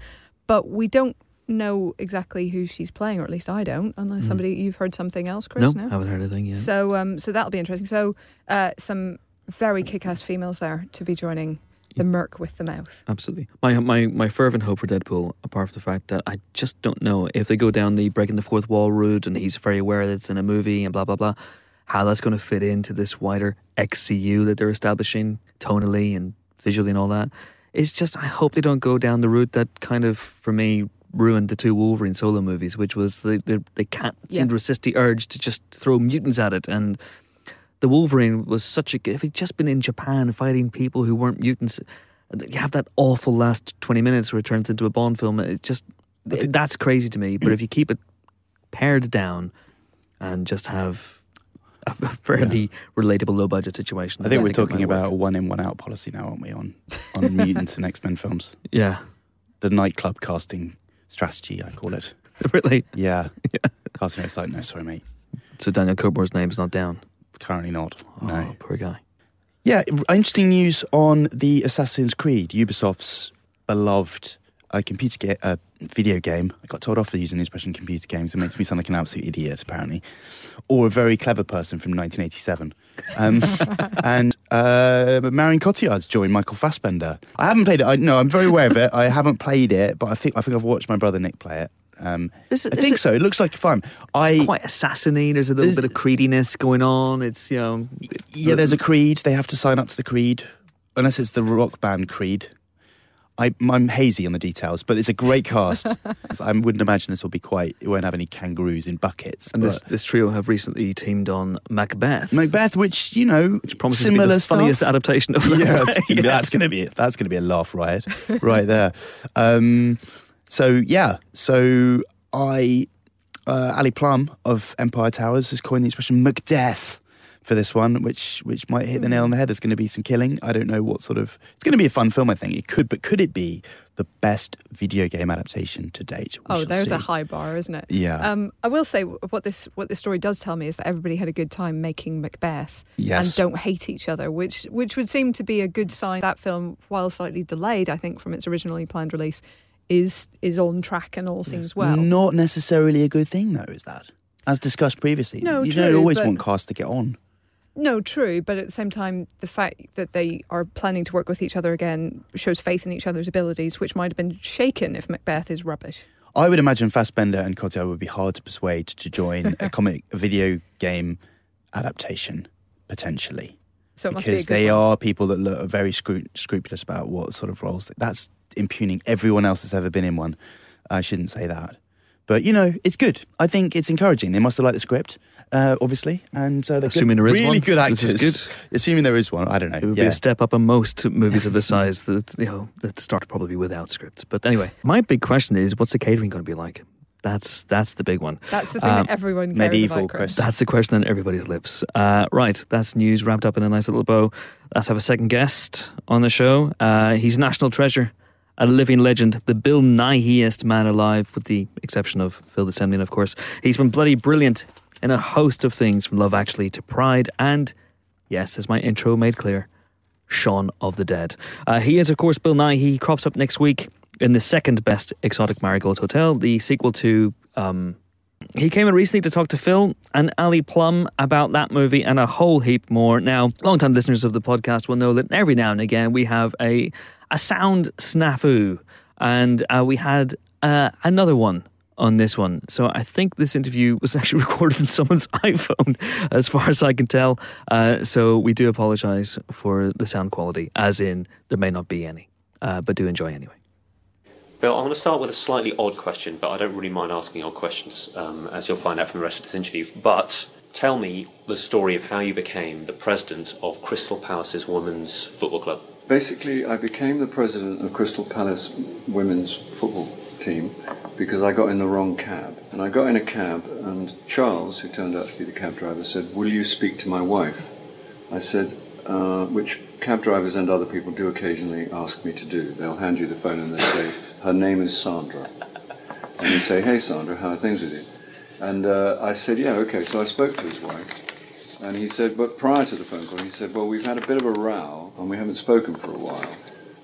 But we don't know exactly who she's playing, or at least I don't, unless Mm. somebody you've heard something else, Chris. no, I haven't heard anything yet. So, um, so that'll be interesting. So, uh, some very kick-ass females there to be joining the Merc with the mouth. Absolutely. My my my fervent hope for Deadpool, apart from the fact that I just don't know if they go down the breaking the fourth wall route, and he's very aware that it's in a movie and blah blah blah, how that's going to fit into this wider XCU that they're establishing tonally and visually and all that. It's just I hope they don't go down the route that kind of for me ruined the two Wolverine solo movies, which was they they, they can't Yeah. seem to resist the urge to just throw mutants at it and. The Wolverine was such a good. If he'd just been in Japan fighting people who weren't mutants, you have that awful last 20 minutes where it turns into a Bond film. It just, that's crazy to me. But if you keep it pared down and just have a fairly relatable low budget situation. I think we're it talking might work. about a one in, one out policy now, aren't we, on, on mutants and X Men films? Yeah. The nightclub casting strategy, I call it. really? Yeah. Casting it's like, no, sorry, mate. So Daniel Cobur's name's not down. Currently not. Oh, No. poor guy. Yeah, interesting news on the Assassin's Creed, Ubisoft's beloved uh, computer ga- uh, video game. I got told off for using the expression computer games. It makes me sound like an absolute idiot, apparently, or a very clever person from 1987. Um, and uh, Marion Cotillard's joined Michael Fassbender. I haven't played it. I, no, I'm very aware of it. I haven't played it, but I think I think I've watched my brother Nick play it. Um, is- I think is- so. It looks like fun. It's I quite assassiny. There's a little bit of creediness going on. It's, you know, Yeah, there's a creed. They have to sign up to the creed, unless it's the rock band Creed. I, I'm hazy on the details, but it's a great cast. I wouldn't imagine this will be quite. It won't have any kangaroos in buckets. and this, this trio have recently teamed on Macbeth. Macbeth, which you know, which promises similar to be the stuff. funniest adaptation of yeah, that's, that's going to be that's going to be a laugh riot right there. Um, so yeah, so I uh, Ali Plumb of Empire Towers has coined the expression Macdeath for this one, which which might hit the nail on the head. There's going to be some killing. I don't know what sort of. It's going to be a fun film. I think it could, but could it be the best video game adaptation to date? We Oh, there's a high bar, isn't it? Yeah. Um, I will say what this what this story does tell me is that everybody had a good time making Macbeth Yes. and don't hate each other, which which would seem to be a good sign. That film, while slightly delayed, I think from its originally planned release, is is on track and all seems well. Not necessarily a good thing, though. Is that as discussed previously? No, you true, don't always but- want cast to get on. No, true, but at the same time, the fact that they are planning to work with each other again shows faith in each other's abilities, which might have been shaken if Macbeth is rubbish. I would imagine Fassbender and Cotillard would be hard to persuade to join a comic, video game adaptation, potentially. So it must be a because good they one. are people that look, are very scru- scrupulous about what sort of roles. That's impugning everyone else that's ever been in one. I shouldn't say that. But you know, it's good. I think it's encouraging. They must have liked the script, uh, obviously, and uh, they're Assuming good, there is really one, good this actors. is Assuming there is one, I don't know. It would yeah. be a step up in most movies of this size that you know that start probably without scripts. But anyway, my big question is, what's the catering going to be like? That's that's the big one. That's the thing Um, that everyone cares medieval about, Chris. That's the question on everybody's lips. Uh, right, that's news wrapped up in a nice little bow. Let's have a second guest on the show. Uh, he's national treasure, a living legend, the Bill Nighyest man alive, with the exception of Phil Semlyen, of course. He's been bloody brilliant in a host of things, from Love Actually to Pride, and yes, as my intro made clear, Shaun of the Dead. Uh, he is, of course, Bill Nighy. He crops up next week in the second best exotic Marigold Hotel, the sequel to. Um, he came in recently to talk to Phil and Ali Plumb about that movie and a whole heap more. Now, long-time listeners of the podcast will know that every now and again we have a a sound snafu, and uh, we had uh, another one on this one. So I think this interview was actually recorded on someone's iPhone, as far as I can tell. Uh, so we do apologise for the sound quality, as in there may not be any, uh, but do enjoy anyway. Bill, I'm going to start with a slightly odd question, but I don't really mind asking odd questions, um, as you'll find out from the rest of this interview. But tell me the story of how you became the president of Crystal Palace's Women's Football Club. Basically, I became the president of Crystal Palace women's football team because I got in the wrong cab. And I got in a cab, and Charles, who turned out to be the cab driver, said, Will you speak to my wife? I said, uh, Which cab drivers and other people do occasionally ask me to do. They'll hand you the phone and they say, Her name is Sandra. And you say, Hey, Sandra, how are things with you? And uh, I said, Yeah, okay. So I spoke to his wife. And he said, but prior to the phone call, he said, well, we've had a bit of a row and we haven't spoken for a while.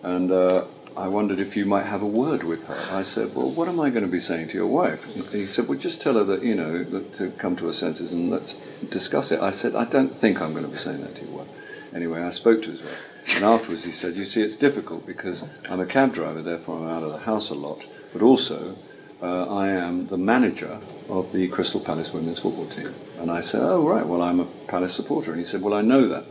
And uh, I wondered if you might have a word with her. I said, well, what am I going to be saying to your wife? He said, well, just tell her that, you know, that to come to her senses and let's discuss it. I said, I don't think I'm going to be saying that to your wife. Anyway, I spoke to his wife. And afterwards he said, you see, it's difficult because I'm a cab driver, therefore I'm out of the house a lot. But also, uh, I am the manager of the Crystal Palace women's football team. And I said, oh, right, well, I'm a Palace supporter. And he said, well, I know that.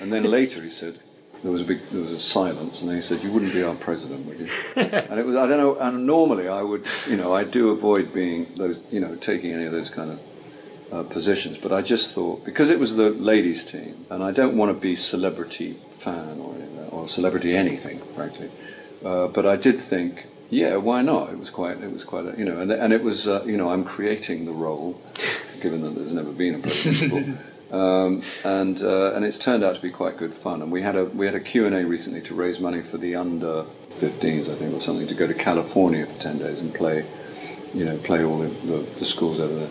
And then later he said, there was a big, there was a silence, and then he said, you wouldn't be our president, would you? and it was, I don't know, and normally I would, you know, I do avoid being those, you know, taking any of those kind of uh, positions, but I just thought, because it was the ladies' team, and I don't want to be celebrity fan or, or celebrity anything, frankly, uh, but I did think, yeah, why not? It was quite, it was quite, a, you know, and, and it was, uh, you know, I'm creating the role, given that there's never been a before. Um, and uh, and it's turned out to be quite good fun. And we had a we had a Q and A recently to raise money for the under 15s, I think, or something, to go to California for 10 days and play, you know, play all the, the, the schools over there.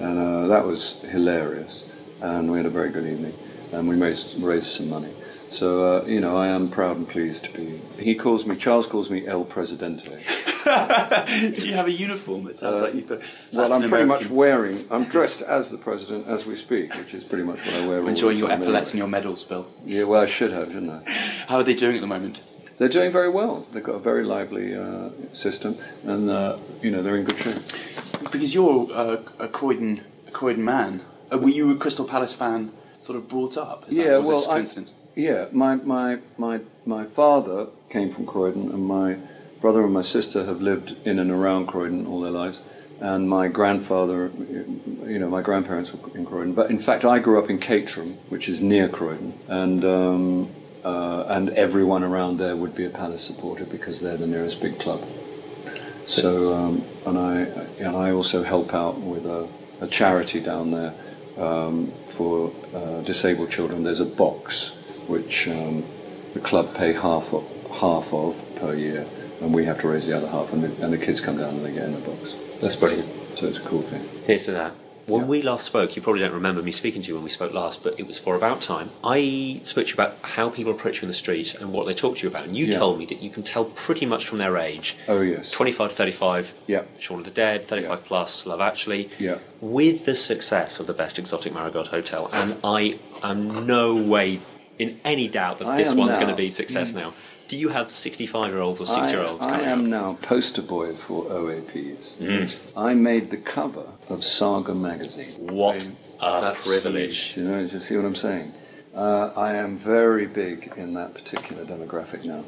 And uh, that was hilarious. And we had a very good evening. And we raised, raised some money. So, uh, you know, I am proud and pleased to be. He calls me, Charles calls me El Presidente. Do you have a uniform? It sounds Uh, like you put. Well, I'm pretty much wearing, I'm dressed as the president as we speak, which is pretty much what I wear enjoying your epaulets and your medals, Bill. Yeah, well, I should have, shouldn't I? How are they doing at the moment? They're doing very well. They've got a very lively uh, system, and uh, you know they're in good shape. Because you're uh, a Croydon, a Croydon man. Uh, were you a Crystal Palace fan, sort of brought up? Is that, Yeah, it well, just I- coincidence. Yeah, my, my my my father came from Croydon, and my brother and my sister have lived in and around Croydon all their lives. And my grandfather, you know, my grandparents were in Croydon. But in fact, I grew up in Caterham, which is near Croydon, and um, uh, and everyone around there would be a Palace supporter because they're the nearest big club. So, um, and I and I also help out with a, a charity down there um, for uh, disabled children. There's a box which um, the club pay half of, half of per year, and we have to raise the other half, and the, and the kids come down and they get in the box. That's brilliant. So it's a cool thing. Here's to that. When we last spoke, you probably don't remember me speaking to you when we spoke last, but it was for about time. I spoke to you about how people approach you in the street and what they talk to you about, and you Yeah. told me that you can tell pretty much from their age. Oh yes. 25 to 35, Yeah. Shaun of the Dead, 35 Yeah. plus, Love Actually. Yeah. With the success of the best exotic Marigold Hotel, and I am no way in any doubt that I this one's now. going to be success now. Do you have 65 year olds or 60 year olds? I coming am out? now poster boy for OAPs. Mm. I made the cover of Saga magazine. What a That's privilege. Do you know? Do you see what I'm saying? Uh, I am very big in that particular demographic now,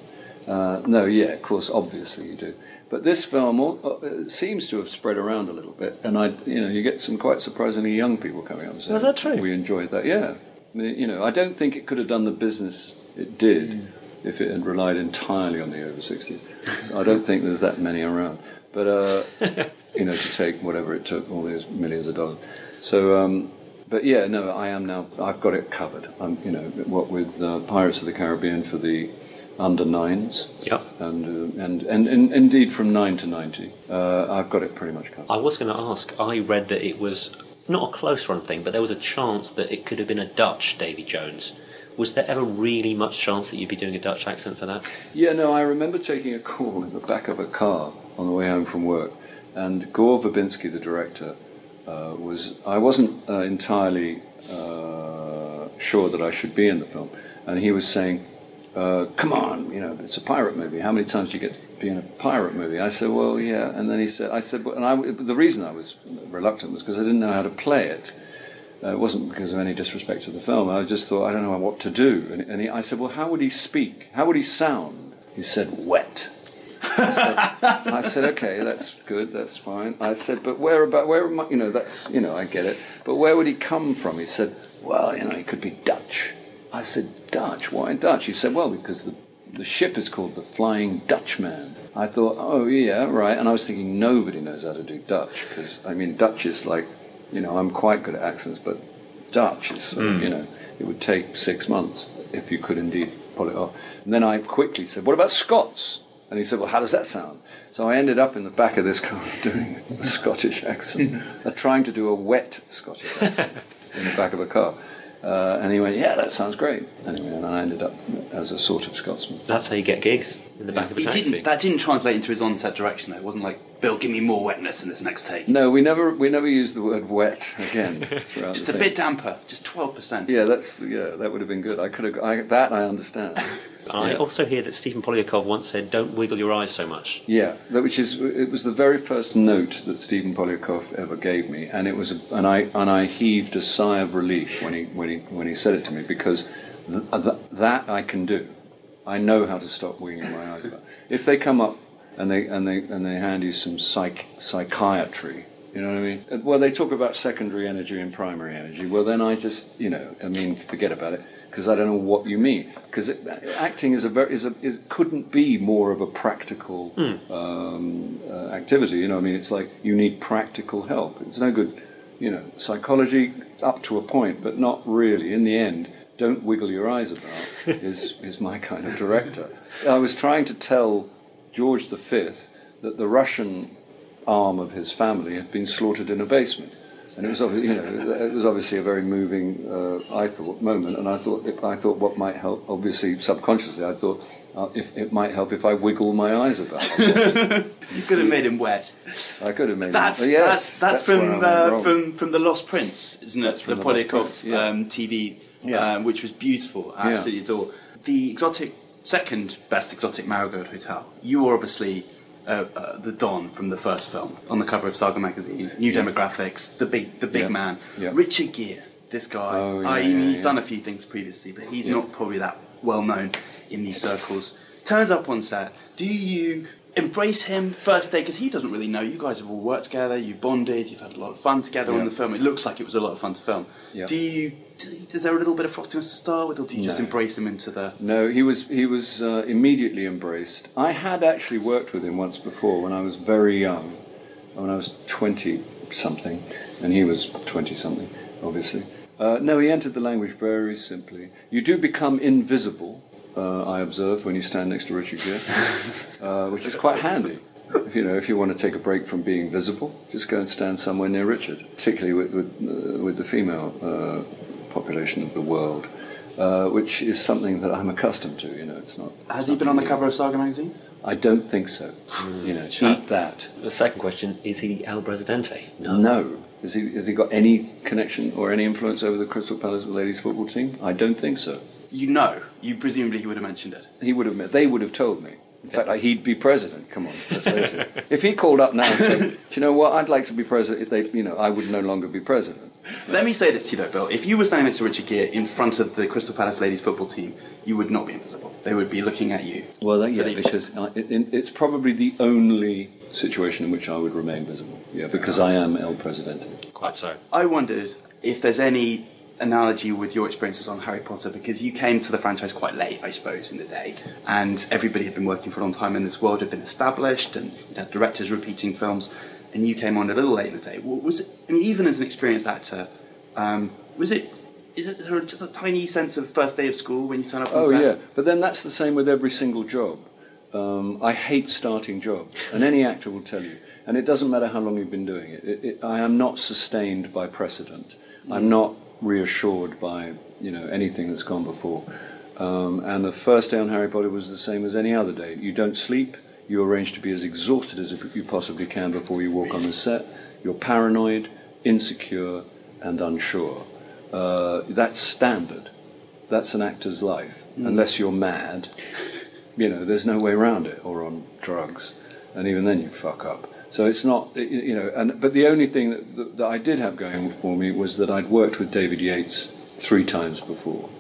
Uh, no, yeah, of course, obviously you do. But this film al- uh, seems to have spread around a little bit, and I, you know, you get some quite surprisingly young people coming up. and saying, Was that true? We enjoyed that. Yeah, you know, I don't think it could have done the business it did if it had relied entirely on the over 60s. I don't think there's that many around. But uh, you know, to take whatever it took, all these millions of dollars. So, um, but yeah, no, I am now. I've got it covered. I'm, you know, what with uh, Pirates of the Caribbean for the under nines, Yep. and, uh, and, and and indeed from nine to ninety, uh, I've got it pretty much covered. I was going to ask. I read that it was not a close run thing, but there was a chance that it could have been a Dutch Davy Jones. Was there ever really much chance that you'd be doing a Dutch accent for that? Yeah, no, I remember taking a call in the back of a car on the way home from work, and Gore Verbinski, the director, uh, was. I wasn't uh, entirely uh, sure that I should be in the film, and he was saying, uh, "Come on, you know, it's a pirate movie. How many times do you get be in a pirate movie?" I said, "Well, yeah," and then he said, "I said, well, and I, the reason I was reluctant was because I didn't know how to play it." Uh, it wasn't because of any disrespect to the film. I just thought I don't know what to do. And, and he, I said, "Well, how would he speak? How would he sound?" He said, "Wet." I said, I said, "Okay, that's good. That's fine." I said, "But where about? Where am I? You know, that's you know, I get it. But where would he come from?" He said, "Well, you know, he could be Dutch." I said, "Dutch? Why Dutch?" He said, "Well, because the the ship is called the Flying Dutchman." I thought, "Oh yeah, right." And I was thinking, nobody knows how to do Dutch because I mean, Dutch is like you know, I'm quite good at accents, but Dutch is, sort of, you know, it would take six months if you could indeed pull it off. And then I quickly said, what about Scots? And he said, well, how does that sound? So I ended up in the back of this car doing a Scottish accent, uh, trying to do a wet Scottish accent in the back of a car. Uh, and he went, yeah, that sounds great. Anyway, and I ended up as a sort of Scotsman. That's how you get gigs in the back of a It taxi. didn't, that didn't translate into his on-set direction. Though. It wasn't like Bill, give me more wetness in this next take. No, we never we never used the word wet again. throughout Just a thing. bit damper, just twelve percent. Yeah, that's yeah, that would have been good. I could have I, that I understand. I Yeah. also hear that Stephen Poliakoff once said, "Don't wiggle your eyes so much." Yeah, that, which is it was the very first note that Stephen Poliakoff ever gave me, and it was a, and I and I heaved a sigh of relief when he when he when he said it to me because th- th- that I can do. I know how to stop wiggling my eyes about. If they come up and they and they and they hand you some psych psychiatry. You know what I mean? Uh, Well, they talk about secondary energy and primary energy. Well, then I just, you know, I mean, forget about it because I don't know what you mean. Because acting is a very is a is, couldn't be more of a practical um, uh, activity. You know, I mean, it's like you need practical help. It's no good, you know, psychology up to a point, but not really. In the end, don't wiggle your eyes about. is is my kind of director. I was trying to tell George V that the Russian arm of his family had been slaughtered in a basement. And it was, you know, it was obviously a very moving, uh, I thought, moment. And I thought, I thought what might help. Obviously, subconsciously, I thought uh, if it might help if I wiggle my eyes about. You could have made him wet. I could have made. That's it. Yes, that's that's, I from uh, from from the Lost Prince, isn't it? That's the from The Lost Poliakoff yeah. um, TV, Yeah. um, which was beautiful. I absolutely adore the exotic second best exotic Marigold Hotel. You were obviously. Uh, uh, the Don from the first film on the cover of Saga magazine, new demographics, the big, the big Yeah. man, Yeah. Richard Gere. This guy, Oh, I mean, yeah, he's yeah. done a few things previously, but he's Yeah. not probably that well known in these circles. Turns up on set. Do you embrace him first day because he doesn't really know? You guys have all worked together. You've bonded. You've had a lot of fun together on the film. It looks like it was a lot of fun to film. Yeah. Do you? Is there a little bit of frostiness to start with, or do you just No. embrace him into the? No, he was he was uh, immediately embraced. I had actually worked with him once before when I was very young, when I was twenty something, and he was twenty something, obviously. Uh, no, he entered the language very simply. You do become invisible, uh, I observed when you stand next to Richard Gere, uh, which is quite handy. If you know, if you want to take a break from being visible, just go and stand somewhere near Richard, particularly with with, uh, with the female uh, population of the world, uh, which is something that I'm accustomed to. You know, it's not. Has he been on the cover of Saga magazine? I don't think so. You know, eat that. The second question is he El Presidente? No. Has he, has he got any connection or any influence over the Crystal Palace ladies football team? I don't think so. You know. You presumably he would have mentioned it. He would have. They would have told me. In fact, like, he'd be president. Come on, let's face it. If he called up now and said, "Do you know what? I'd like to be president," if they, you know, I would no longer be president. Let me say this to you though, Bill. If you were standing next to Richard Gere in front of the Crystal Palace ladies football team, you would not be invisible. They would be looking at you. Well, that, yeah, the- because uh, it, it, it's probably the only situation in which I would remain visible. Yeah, because I am El Presidente. Quite so. I wondered if there's any analogy with your experiences on Harry Potter because you came to the franchise quite late, I suppose, in the day, and everybody had been working for a long time in this world, had been established, and you had directors repeating films, and you came on a little late in the day. Was it? I mean, even as an experienced actor, um, was it? Is it is there just a tiny sense of first day of school when you turn up on Oh set? yeah, but then that's the same with every single job. Um, I hate starting jobs, and any actor will tell you. And it doesn't matter how long you've been doing it. it, it I am not sustained by precedent. I'm not reassured by you know anything that's gone before. Um, and the first day on Harry Potter was the same as any other day. You don't sleep. You arrange to be as exhausted as you possibly can before you walk on the set. You're paranoid, insecure, and unsure. Uh, that's standard. That's an actor's life. Unless you're mad, you know, there's no way around it, or on drugs, and even then you fuck up. So it's not, you know, and but the only thing that, that, that I did have going for me was that I'd worked with David Yates three times before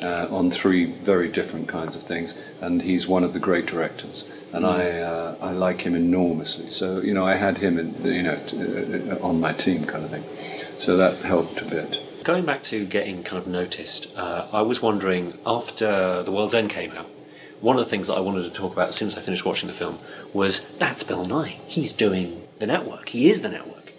uh, on three very different kinds of things, and he's one of the great directors, and I uh, I like him enormously. So you know, I had him, in, you know, t- uh, on my team, kind of thing. So that helped a bit. Going back to getting kind of noticed, uh, I was wondering after The World's End came out, one of the things that I wanted to talk about as soon as I finished watching the film was that's Bill Nighy. He's doing the network. He is the network.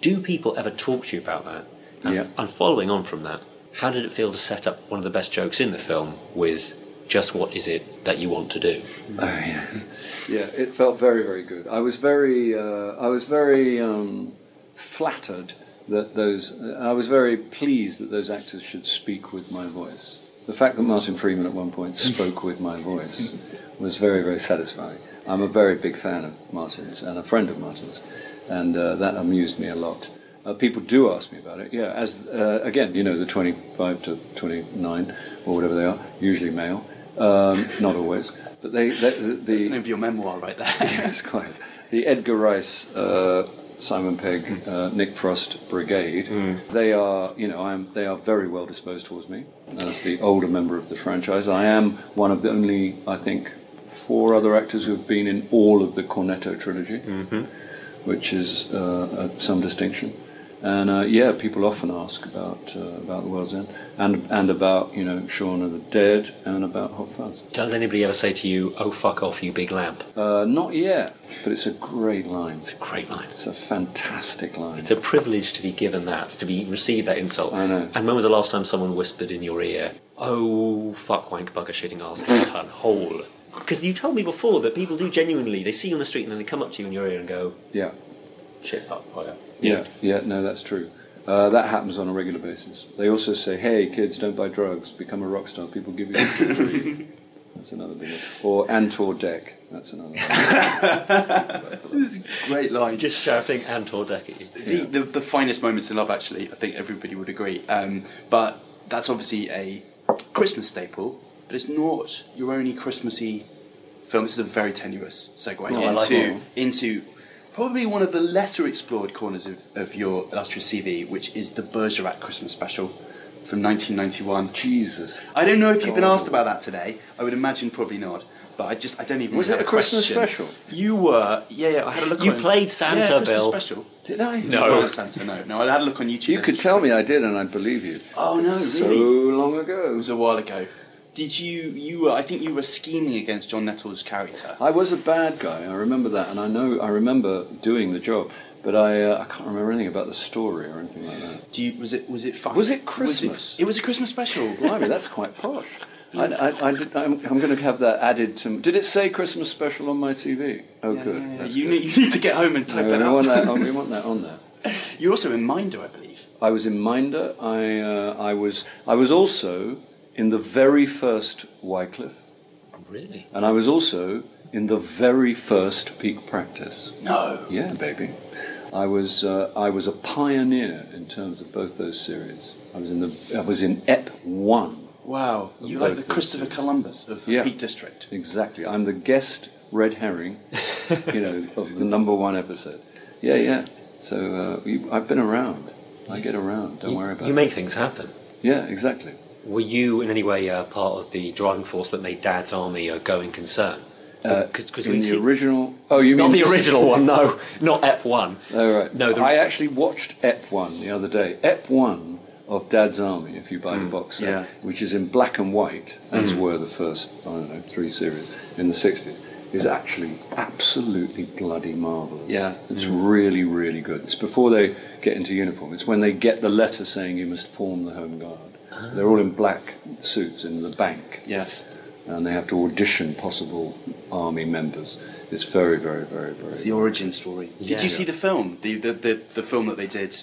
Do people ever talk to you about that? And, Yeah. and following on from that, how did it feel to set up one of the best jokes in the film with just what is it that you want to do? Oh yes, yeah. It felt very, very good. I was very, uh, I was very um, flattered that those. I was very pleased that those actors should speak with my voice. The fact that Martin Freeman at one point spoke with my voice was very, very satisfying. I'm a very big fan of Martin's and a friend of Martin's, and uh, that amused me a lot. Uh, people do ask me about it. Yeah, as uh, again, you know, the 25 to 29 or whatever they are, usually male, um, not always, but they, they the, That's the the name of your memoir right there. yes, quite the Edgar Rice, uh, Simon Pegg, Hmm. uh, Nick Frost brigade. They are, you know, I am. They are very well disposed towards me as the older member of the franchise. I am one of the only, I think, four other actors who have been in all of the Cornetto trilogy, which is uh, uh, some distinction. And uh, yeah, people often ask about uh, about the World's End and and about you know Shaun of the Dead and about Hot Fuzz. Does anybody ever say to you, "Oh fuck off, you big lamp"? Uh, not yet, but it's a great line. It's a great line. It's a fantastic line. It's a privilege to be given that, to be receive that insult. I know. And when was the last time someone whispered in your ear, "Oh fuck, wank, bugger, shitting ass, cunt, hole"? Because you told me before that people do genuinely. They see you on the street and then they come up to you in your ear and go, yeah, "Shit, fuck, oh yeah." Yeah, yeah. No, that's true. Uh, that happens on a regular basis. They also say, "Hey, kids, don't buy drugs. Become a rock star. People give you." free." That's another big one. Or Ant or Dec. That's another one. this is a great line. Just shouting Ant or Dec at you. the, the, the finest moments in love, actually, I think everybody would agree. Um, but that's obviously a Christmas staple, but it's not your only Christmassy film. This is a very tenuous segue No, I like into into probably one of the lesser explored corners of, of your illustrious CV, which is the Bergerac Christmas special from 1991. Jesus. I don't know if you've been oh. asked about that today. I would imagine probably not. But I just I don't even. Was have it a a Christmas question. special? You were, yeah, yeah. I had a look. At YouTube. You on, played Santa, yeah, Christmas Bill. special. Did I? No, not Santa. No, no. I had a look on YouTube. You could tell me I did, and I'd believe you. Oh no, really? So really? long It was a while ago. Did you? You were. I think you were scheming against John Nettles' character. I was a bad guy. I remember that, and I know I remember doing the job, but I uh, I can't remember anything about the story or anything like that. Do you? Was it? Was it fun? Was it Was Christmas? it, it was a Christmas special. Blimey, that's quite posh. I, I, I I'm going to have that added to. Did it say Christmas special on my CV? Oh, Yeah, good. yeah, yeah. You, good. need, you need to get home and type No, it we want that. on- we want that on there. You're also in Minder, I believe. I was in Minder. I uh, I was I was also in the very first Wycliffe, Really? and I was also in the very first Peak Practice. No. Yeah, baby. I was uh, I was a pioneer in terms of both those series. I was in the I was in EP one. Wow. You're like the Christopher two. Columbus of the Yeah. Peak District. Exactly. I'm the guest red herring, you know, of the number one episode. Yeah, yeah. So uh, you, I've been around. I get around. Don't you, worry about it. You it. make things happen. Yeah, exactly. Were you in any way uh, part of the driving force that made Dad's Army a going concern? Because Uh, in we've the seen- original. Oh, you not mean the original one, no, not Ep One. Oh, right. No, the- I actually watched Ep 1 the other day. Ep 1 of Dad's Army, if you buy the box set, yeah. which is in black and white, as were the first, I don't know, three series in the 60s, is actually absolutely bloody marvellous. Yeah. It's really, really good. It's before they get into uniform. It's when they get the letter saying you must form the Home Guard. They're all in black suits in the bank Yes. and they have to audition possible army members. It's very, very, very, very. It's the origin story. Did Yeah. you see the film? The, the, the, the film that they did?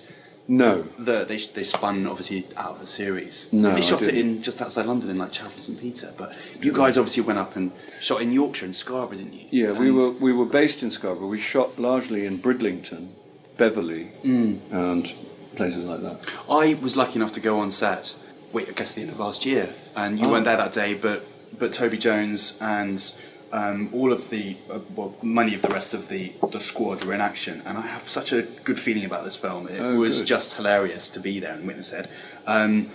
no, The, they, they spun obviously out of the series. No, They shot it in just outside London in like Chelford St Peter. But you guys obviously went up and shot in Yorkshire and Scarborough, didn't you? Yeah, we were we were based in Scarborough. We shot largely in Bridlington, Beverley, Mm. and places like that. I was lucky enough to go on set. Wait, I guess the end of last year, and you Oh. weren't there that day. But but Toby Jones and um, all of the uh, well, many of the rest of the the squad were in action, and I have such a good feeling about this film. It Oh, was good. just hilarious to be there and witness it. Um,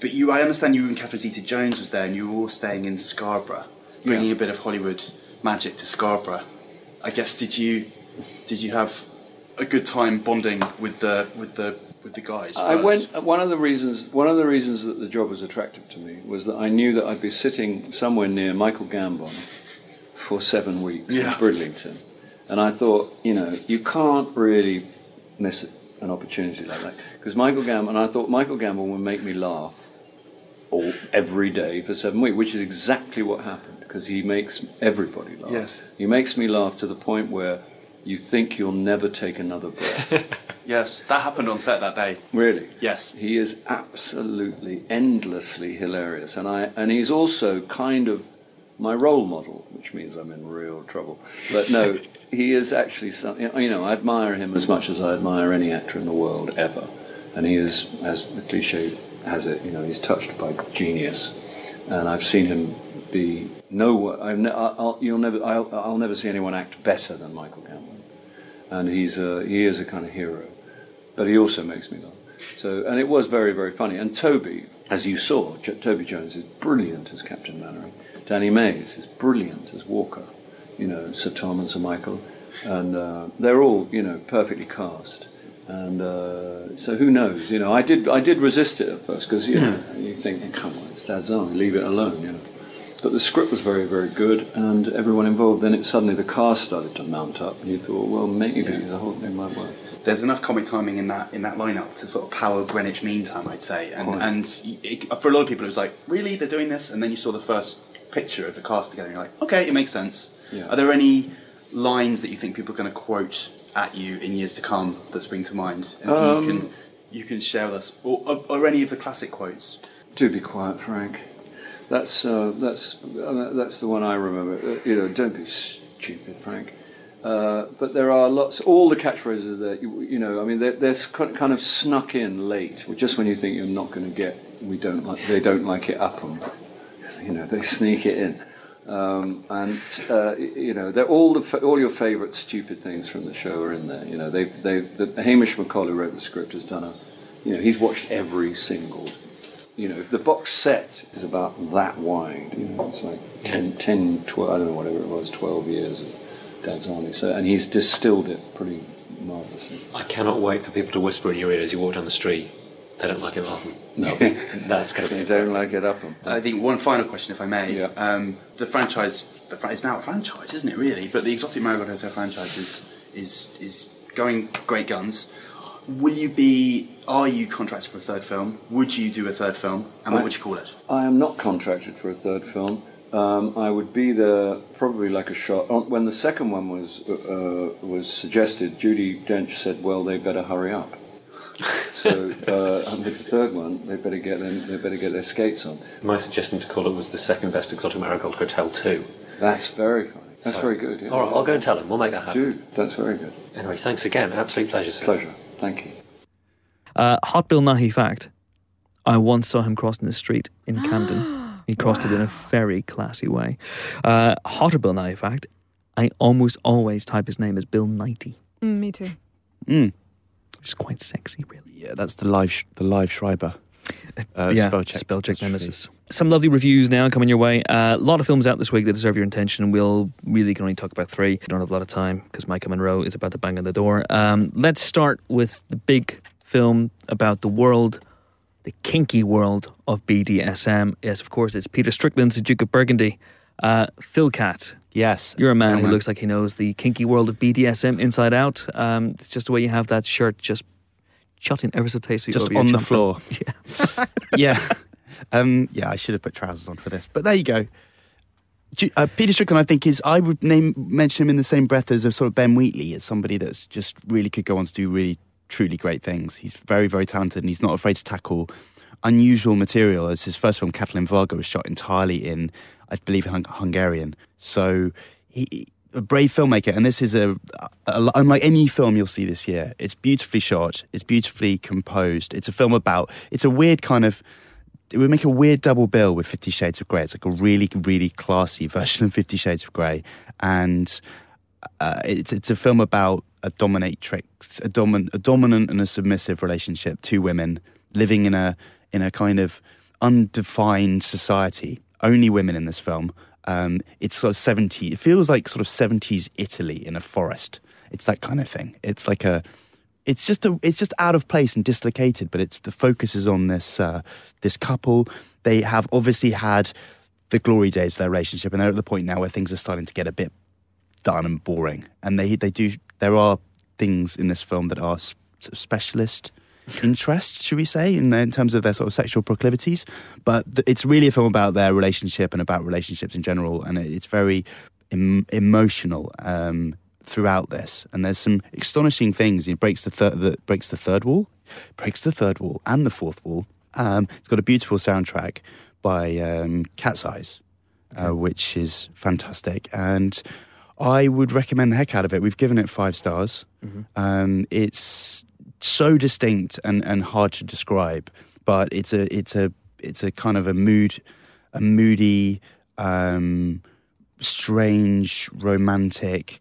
but you, I understand you and Catherine Zeta-Jones was there, and you were all staying in Scarborough, bringing Yeah. a bit of Hollywood magic to Scarborough. I guess did you did you have a good time bonding with the with the with the guys? I went. One of the reasons one of the reasons that the job was attractive to me was that I knew that I'd be sitting somewhere near Michael Gambon for seven weeks Yeah. in Bridlington, and I thought, you know, you can't really miss an opportunity like that because Michael Gambon. And I thought Michael Gambon would make me laugh all every day for seven weeks, which is exactly what happened because he makes everybody laugh. Yes. he makes me laugh to the point where you think you'll never take another breath. Yes, that happened on set that day. really. Yes. He is absolutely endlessly hilarious, and I and he's also kind of my role model, which means I'm in real trouble. But no, he is actually something. you know I admire him as much as I admire any actor in the world ever, and he is, as the cliche has it, you know, he's touched by genius, and I've seen him be no, I've ne- I'll, you'll never, I'll, I'll never see anyone act better than Michael Gambon, and he's a, he is a kind of hero but he also makes me laugh. So, and it was very, very funny. And Toby, as you saw, J- Toby Jones is brilliant as Captain Mainwaring. Danny Mays is brilliant as Walker. You know, Sir Tom and Sir Michael, and uh, they're all you know perfectly cast. And uh, so, who knows? You know, I did, I did resist it at first because you know you think, come on, it's Dad's Army, leave it alone. You know. But the script was very, very good, and everyone involved. Then it suddenly the cast started to mount up, and you thought, well, maybe the whole thing might work. There's enough comic timing in that in that lineup to sort of power Greenwich Mean Time, I'd say. And Quite. and it, for a lot of people, it was like, really, they're doing this? And then you saw the first picture of the cast together, and you're like, okay, it makes sense. Yeah. Are there any lines that you think people are going to quote at you in years to come that spring to mind? Anything you Um, can you can share with us, or, or, or any of the classic quotes? Do be quiet, Frank. That's uh, that's uh, that's the one I remember. Uh, you know, don't be stupid, Frank. Uh, but there are lots. All the catchphrases that you, you know. I mean, they're, they're kind of snuck in late, just when you think you're not going to get. We don't like. They don't like it up. You know, they sneak it in. Um, and uh, you know, they're all the all your favourite stupid things from the show are in there. You know, they they the, Hamish who wrote the script has done a, you know, he's watched every single you know, if the box set is about that wide. You know, it's like 10, 10 12, I don't know, whatever it was, 12 years of Dad's Army. So, and he's distilled it pretty marvellously. I cannot wait for people to whisper in your ear as you walk down the street. They don't like it often. No. That's going to be They don't like it up 'em. I think one final question, if I may. Yeah. Um, the franchise, the fran- it's now a franchise, isn't it? Really, but the Exotic Marigold Hotel franchise is is is going great guns. Will you be? Are you contracted for a third film? Would you do a third film? And what I- would you call it? I am not contracted for a third film. Um, I would be there probably like a shot. When the second one was uh, was suggested, Judi Dench said, "Well, they better hurry up." so uh, and with the third one, they better get them, they better get their skates on. My suggestion to call it was the second best exotic marigold hotel too. That's very funny. That's So- very good. Yeah. All right, I'll go and tell him. We'll make that happen. Dude, that's very good. Anyway, thanks again. Absolute pleasure, sir. Pleasure. Thank you. Uh, Hot Bill Nighy fact. I once saw him crossing the street in Camden. He crossed it in a very classy way. Uh, Hotter Bill Nighy fact. I almost always type his name as Bill Nighty. Mm, me too. Mm. which is quite sexy, really. Yeah, that's the live sh- the live Schreiber. Uh, yeah, spell check. spell check true. nemesis. Some lovely reviews now coming your way. Uh, a lot of films out this week that deserve your attention. We'll really can only talk about three. We don't have a lot of time because Maika Monroe is about to bang on the door. Um, let's start with the big film about the world, the kinky world of BDSM. Yes, of course, it's Peter Strickland's The Duke of Burgundy. Uh, Phil Cat, Yes, you're a man who man. looks like he knows the kinky world of BDSM inside out. Um, it's just the way you have that shirt just shutting ever so tastefully just on the floor. Yeah. yeah, um, yeah. I should have put trousers on for this, but there you go. Uh, Peter Strickland, I think, is I would name mention him in the same breath as a sort of Ben Wheatley, as somebody that's just really could go on to do really truly great things. He's very very talented, and he's not afraid to tackle unusual material. As his first film, Katalin Varga, was shot entirely in, I believe, Hung- Hungarian. So he. A brave filmmaker, and this is a, a unlike any film you'll see this year. It's beautifully shot. It's beautifully composed. It's a film about. It's a weird kind of it would make a weird double bill with Fifty Shades of Grey. It's like a really, really classy version of Fifty Shades of Grey, and uh, it's it's a film about a dominatrix, a domin, a dominant and a submissive relationship, two women living in a in a kind of undefined society. Only women in this film. Um, it's sort of seventy. It feels like sort of seventies Italy in a forest. It's that kind of thing. It's like a it's just a it's just out of place and dislocated but it's the focus is on this uh, this couple they have obviously had the glory days of their relationship and they're at the point now where things are starting to get a bit done and boring and they they do there are things in this film that are s- sort of specialist interest should we say in, in terms of their sort of sexual proclivities but th- it's really a film about their relationship and about relationships in general and it- it's very em- emotional um, throughout this, and there's some astonishing things. He breaks the, third the breaks the third wall, breaks the third wall and the fourth wall. Um, it's got a beautiful soundtrack by um, Cat's Eyes, uh, which is fantastic, and I would recommend the heck out of it. We've given it five stars. Um, it's so distinct and, and hard to describe, but it's a it's a it's a kind of a mood, a moody. Um, strange, romantic,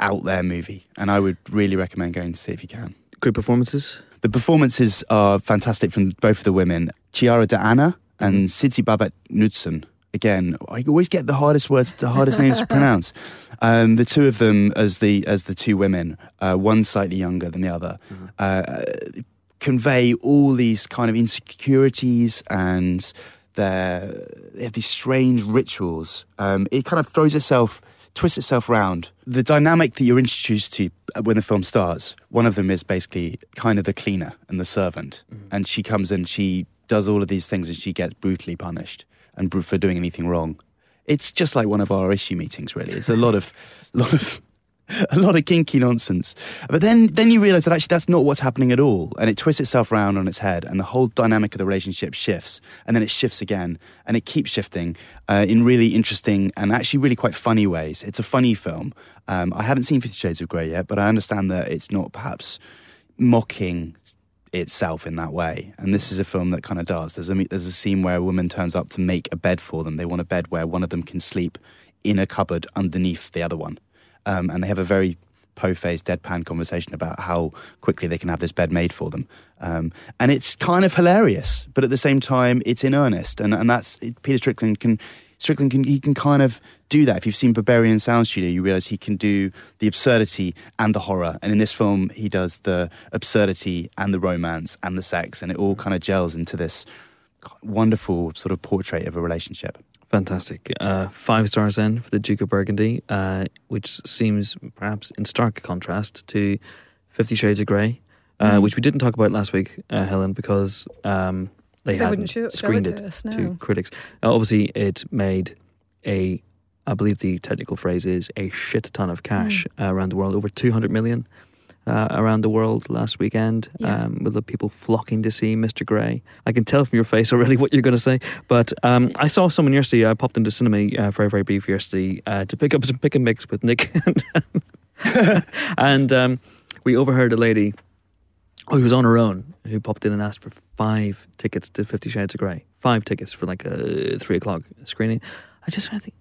out there movie, and I would really recommend going to see if you can. Great performances. The performances are fantastic from both of the women, Chiara D'Anna and Sidse Babett Knudsen. Again, I always get the hardest words, the hardest names to pronounce. Um, the two of them as the as the two women, uh, one slightly younger than the other, uh, convey all these kind of insecurities and their they have these strange rituals. Um, it kind of throws itself, twists itself around. The dynamic that you're introduced to when the film starts, one of them is basically kind of the cleaner and the servant, and she comes in, she does all of these things, and she gets brutally punished and for doing anything wrong. It's just like one of our issue meetings, really. It's a lot of, lot of a lot of kinky nonsense. But then, then you realise that actually that's not what's happening at all, and it twists itself around on its head, and the whole dynamic of the relationship shifts, and then it shifts again, and it keeps shifting uh, in really interesting and actually really quite funny ways. It's a funny film. Um, I haven't seen Fifty Shades of Grey yet, but I understand that it's not perhaps mocking itself in that way. And this is a film that kind of does. There's a there's a scene where a woman turns up to make a bed for them. They want a bed where one of them can sleep in a cupboard underneath the other one, um, and they have a very po-faced, deadpan conversation about how quickly they can have this bed made for them. Um, and it's kind of hilarious, but at the same time, it's in earnest. And and that's Peter Strickland can. Strickland can he can kind of do that. If you've seen Berberian Sound Studio, you realize he can do the absurdity and the horror. And in this film, he does the absurdity and the romance and the sex, and it all kind of gels into this wonderful sort of portrait of a relationship. Fantastic. Uh, five stars then for the Duke of Burgundy, uh, which seems perhaps in stark contrast to Fifty Shades of Grey, uh, Mm. which we didn't talk about last week, uh, Helen, because um, they wouldn't hadn't show- show it screened to it us, to critics. Uh, obviously, it made a, I believe the technical phrase is a shit ton of cash Mm. uh, around the world, over 200 million. Uh, around the world last weekend, Yeah. um, with the people flocking to see Mr. Grey. I can tell from your face already what you're going to say. But um, I saw someone yesterday. I popped into cinema uh, very, very brief yesterday uh, to pick up some pick and mix with Nick, and, and um, we overheard a lady who was on her own who popped in and asked for five tickets to Fifty Shades of Grey. Five tickets for like a three o'clock screening. I just kind of think,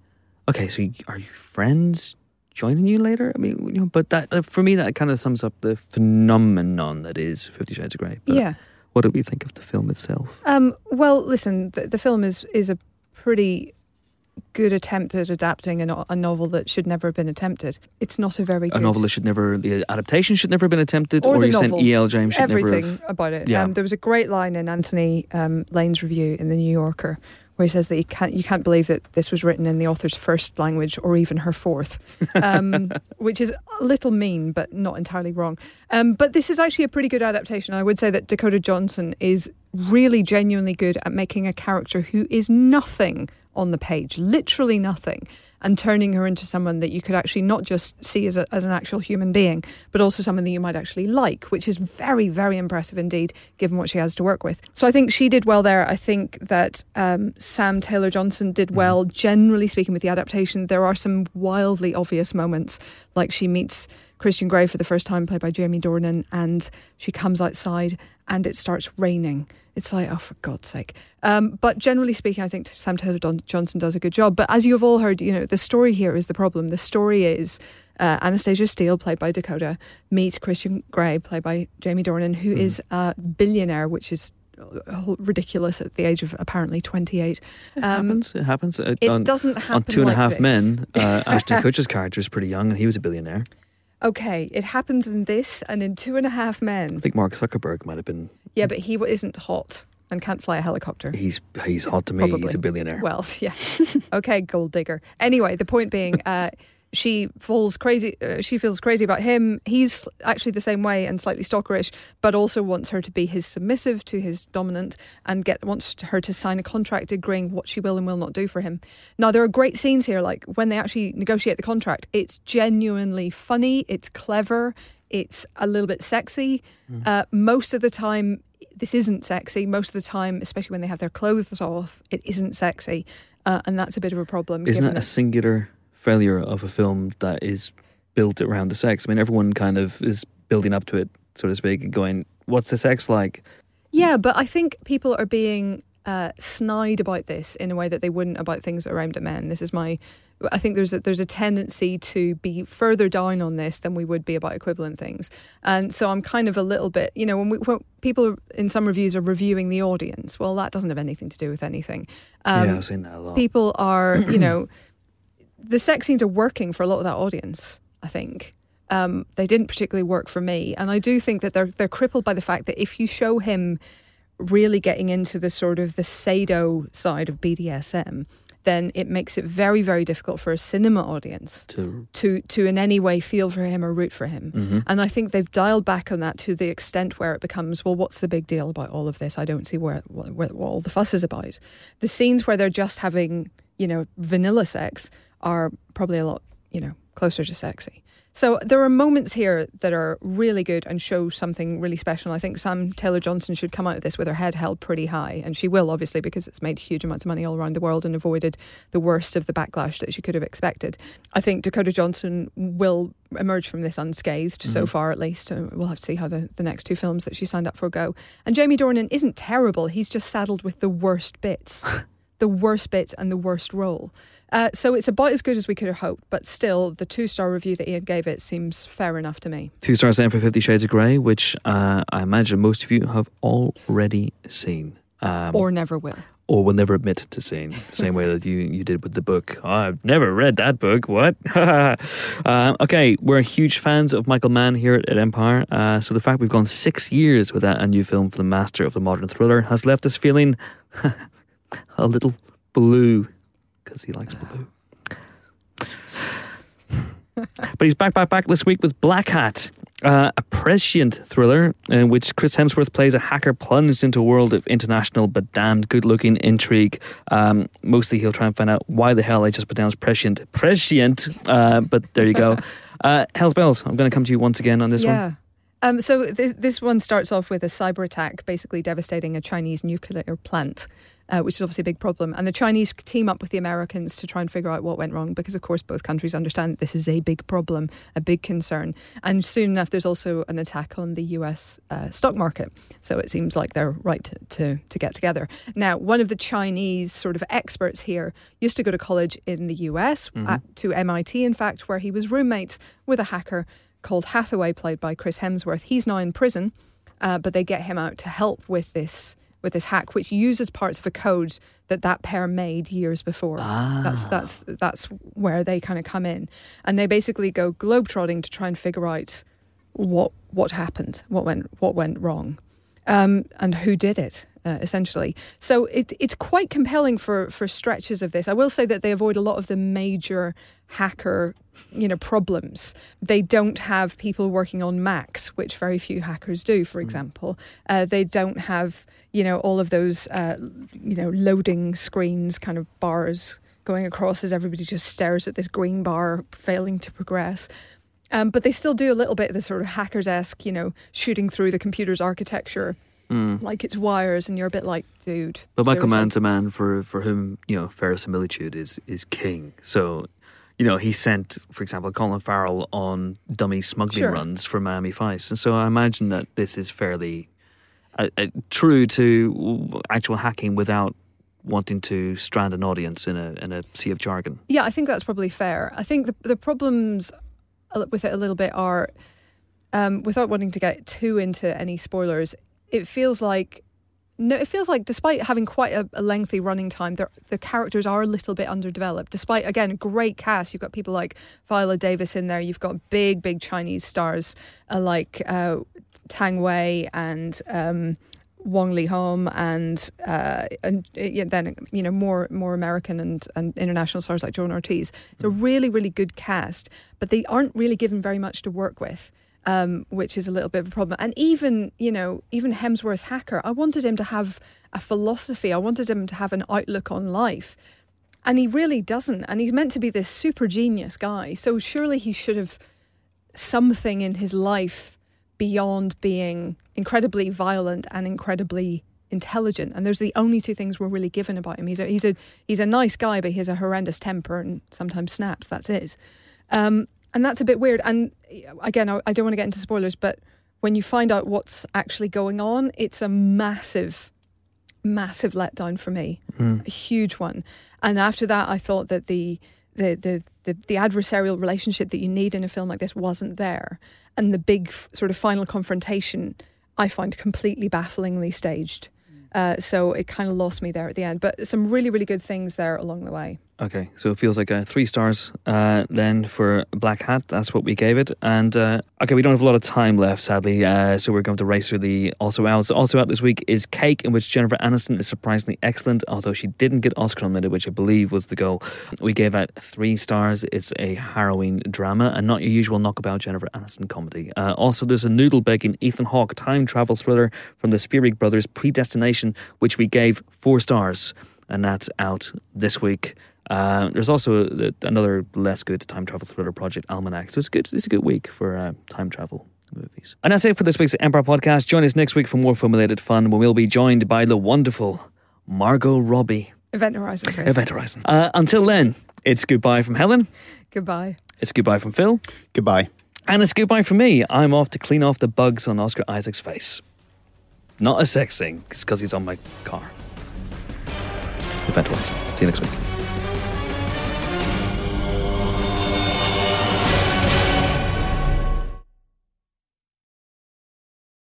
okay, so are you friends? Joining you later. I mean, you know, but that uh, for me that kind of sums up the phenomenon that is Fifty Shades of Grey. But yeah. What do we think of the film itself? Um, well, listen, the, the film is is a pretty good attempt at adapting a, no- a novel that should never have been attempted. It's not a very A good novel that should never, the adaptation should never have been attempted, Or or, the novel. E.L. James should never everything have. about it. Yeah. Um, there was a great line in Anthony um, Lane's review in the New Yorker where he says that you can't you can't believe that this was written in the author's first language or even her fourth, um, which is a little mean but not entirely wrong. Um, but this is actually a pretty good adaptation. I would say that Dakota Johnson is really genuinely good at making a character who is nothing on the page, literally nothing, and turning her into someone that you could actually not just see as, a, as an actual human being, but also someone that you might actually like, which is very, very impressive indeed, given what she has to work with. So I think she did well there. I think that um, Sam Taylor Johnson did well, generally speaking, with the adaptation. There are some wildly obvious moments, like she meets Christian Grey for the first time, played by Jamie Dornan, and she comes outside and it starts raining. It's like, oh, for God's sake. Um, but generally speaking, I think Sam Taylor Johnson does a good job. But as you've all heard, you know, the story here is the problem. The story is uh, Anastasia Steele, played by Dakota, meets Christian Grey, played by Jamie Dornan, who is a billionaire, which is uh, ridiculous at the age of apparently 28. It Um, happens. It happens. Uh, It on, doesn't happen on Two and a Half this. Men, uh, Ashton Kutcher's character is pretty young, and he was a billionaire. Okay, it happens in this and in Two and a Half Men. I think Mark Zuckerberg might have been. Yeah, but he isn't hot and can't fly a helicopter. He's he's hot to me. Probably. He's a billionaire. Well, yeah. okay, gold digger. Anyway, the point being, uh, she falls crazy. Uh, she feels crazy about him. He's actually the same way and slightly stalkerish, but also wants her to be his submissive to his dominant, and get wants her to sign a contract agreeing what she will and will not do for him. Now there are great scenes here, like when they actually negotiate the contract. It's genuinely funny. It's clever. It's a little bit sexy. Uh, most of the time, this isn't sexy. Most of the time, especially when they have their clothes off, it isn't sexy, uh, and that's a bit of a problem. Isn't it a singular failure of a film that is built around the sex? I mean, everyone kind of is building up to it, so to speak, and going, "What's the sex like?" Yeah, but I think people are being uh, snide about this in a way that they wouldn't about things that are aimed at men. This is my. I think there's a, there's a tendency to be further down on this than we would be about equivalent things, and so I'm kind of a little bit, you know, when, we, when people in some reviews are reviewing the audience, well, that doesn't have anything to do with anything. Um, yeah, I've seen that a lot. people are, you know, the sex scenes are working for a lot of that audience. I think um, they didn't particularly work for me, and I do think that they're they're crippled by the fact that if you show him really getting into the sort of the sado side of BDSM, then it makes it very very difficult for a cinema audience to to to in any way feel for him or root for him. Mhm. And I think they've dialed back on that to the extent where it becomes, well, what's the big deal about all of this? I don't see where, where, where what all the fuss is about. The scenes where they're just having, you know, vanilla sex are probably a lot, you know, closer to sexy. So there are moments here that are really good and show something really special. I think Sam Taylor Johnson should come out of this with her head held pretty high, and she will obviously because it's made huge amounts of money all around the world and avoided the worst of the backlash that she could have expected. I think Dakota Johnson will emerge from this unscathed so far, at least. Uh, we'll have to see how the, the next two films that she signed up for go. And Jamie Dornan isn't terrible; he's just saddled with the worst bits. the worst bits and the worst role. Uh, so it's about as good as we could have hoped, but still, the two star review that Ian gave it seems fair enough to me. two stars then for Fifty Shades of Grey, which uh, I imagine most of you have already seen. Um, Or never will. or will never admit to seeing, the same way that you, you did with the book. Oh, I've never read that book. What? uh, okay, we're huge fans of Michael Mann here at, at Empire. Uh, so the fact we've gone six years without a new film from the master of the modern thriller has left us feeling a little blue because he likes blue. but he's back, back, back this week with Blackhat, uh, a prescient thriller in which Chris Hemsworth plays a hacker plunged into a world of international but damned good-looking intrigue. Um, mostly, he'll try and find out why the hell I just pronounced prescient, prescient. Uh, but there you go. uh, Hell's Bells. I'm going to come to you once again on this yeah. one. Um, so th- this one starts off with a cyber attack, basically devastating a Chinese nuclear plant, uh, which is obviously a big problem. And the Chinese team up with the Americans to try and figure out what went wrong, because of course both countries understand that this is a big problem, a big concern. And soon enough, there's also an attack on the U.S. Uh, stock market. So it seems like they're right to, to to get together. Now, one of the Chinese sort of experts here used to go to college in the U.S. At, to MIT, in fact, where he was roommates with a hacker called Hathaway, played by Chris Hemsworth. He's now in prison, uh, but they get him out to help with this with this hack, which uses parts of a code that that pair made years before. That's that's that's where they kind of come in, and they basically go globetrotting to try and figure out what what happened, what went what went wrong, um, and who did it. Uh, essentially, so it, it's quite compelling for for stretches of this. I will say that they avoid a lot of the major hacker, you know, problems. They don't have people working on Macs, which very few hackers do. For example, uh, they don't have you know all of those uh, you know loading screens, kind of bars going across as everybody just stares at this green bar, failing to progress. Um, but they still do a little bit of the sort of hackers esque, you know, shooting through the computer's architecture like it's wires, and you're a bit like, dude. But Michael seriously? Mann's a man for, for whom, you know, verisimilitude is, is king. So, you know, he sent, for example, Colin Farrell on dummy smuggling Sure. runs for Miami Vice. And so I imagine that this is fairly uh, uh, true to actual hacking without wanting to strand an audience in a, in a sea of jargon. Yeah, I think that's probably fair. I think the the problems with it a little bit are, um, without wanting to get too into any spoilers, it feels like. No, it feels like despite having quite a, a lengthy running time, the the characters are a little bit underdeveloped. Despite again great cast, you've got people like Viola Davis in there. You've got big, big Chinese stars uh, like uh, Tang Wei and um, Wang Leehom and uh, and yeah, then you know more more American and, and international stars like John Ortiz. It's a really really good cast, but they aren't really given very much to work with. Um, which is a little bit of a problem. And even, you know, even Hemsworth's hacker, I wanted him to have a philosophy. I wanted him to have an outlook on life. And he really doesn't. And he's meant to be this super genius guy. So surely he should have something in his life beyond being incredibly violent and incredibly intelligent. And those are the only two things we're really given about him. He's a he's a he's a nice guy, but he has a horrendous temper and sometimes snaps. That's it. Um, and that's a bit weird. And again, I, I don't want to get into spoilers, but when you find out what's actually going on, it's a massive, massive letdown for me, a huge one. And after that, I thought that the the, the the the adversarial relationship that you need in a film like this wasn't there, and the big f- sort of final confrontation I find completely bafflingly staged. Uh, so it kind of lost me there at the end, but some really really good things there along the way. Okay, so it feels like a three stars uh, then for Blackhat. That's what we gave it. And uh, okay, we don't have a lot of time left, sadly, uh, so we're going to race through the also out. Also out this week is Cake, in which Jennifer Aniston is surprisingly excellent, although she didn't get Oscar nominated, which I believe was the goal. We gave it three stars. It's a harrowing drama and not your usual knockabout Jennifer Aniston comedy. Uh, also, there's a noodle begging Ethan Hawke time travel thriller from the Spierig brothers, Predestination, which we gave four stars, and that's out this week. Uh, there's also a, another less good time travel thriller project, Almanac. So it's good. It's a good week for uh, time travel movies. And that's it for this week's Empire podcast. Join us next week for more formulated fun when we'll be joined by the wonderful Margot Robbie. Event Horizon, Chris. Event Horizon. Uh, until then, it's goodbye from Helen. Goodbye. It's goodbye from Phil. Goodbye. And it's goodbye from me. I'm off to clean off the bugs on Oscar Isaac's face. Not a sex thing, it's because he's on my car. Event Horizon. See you next week.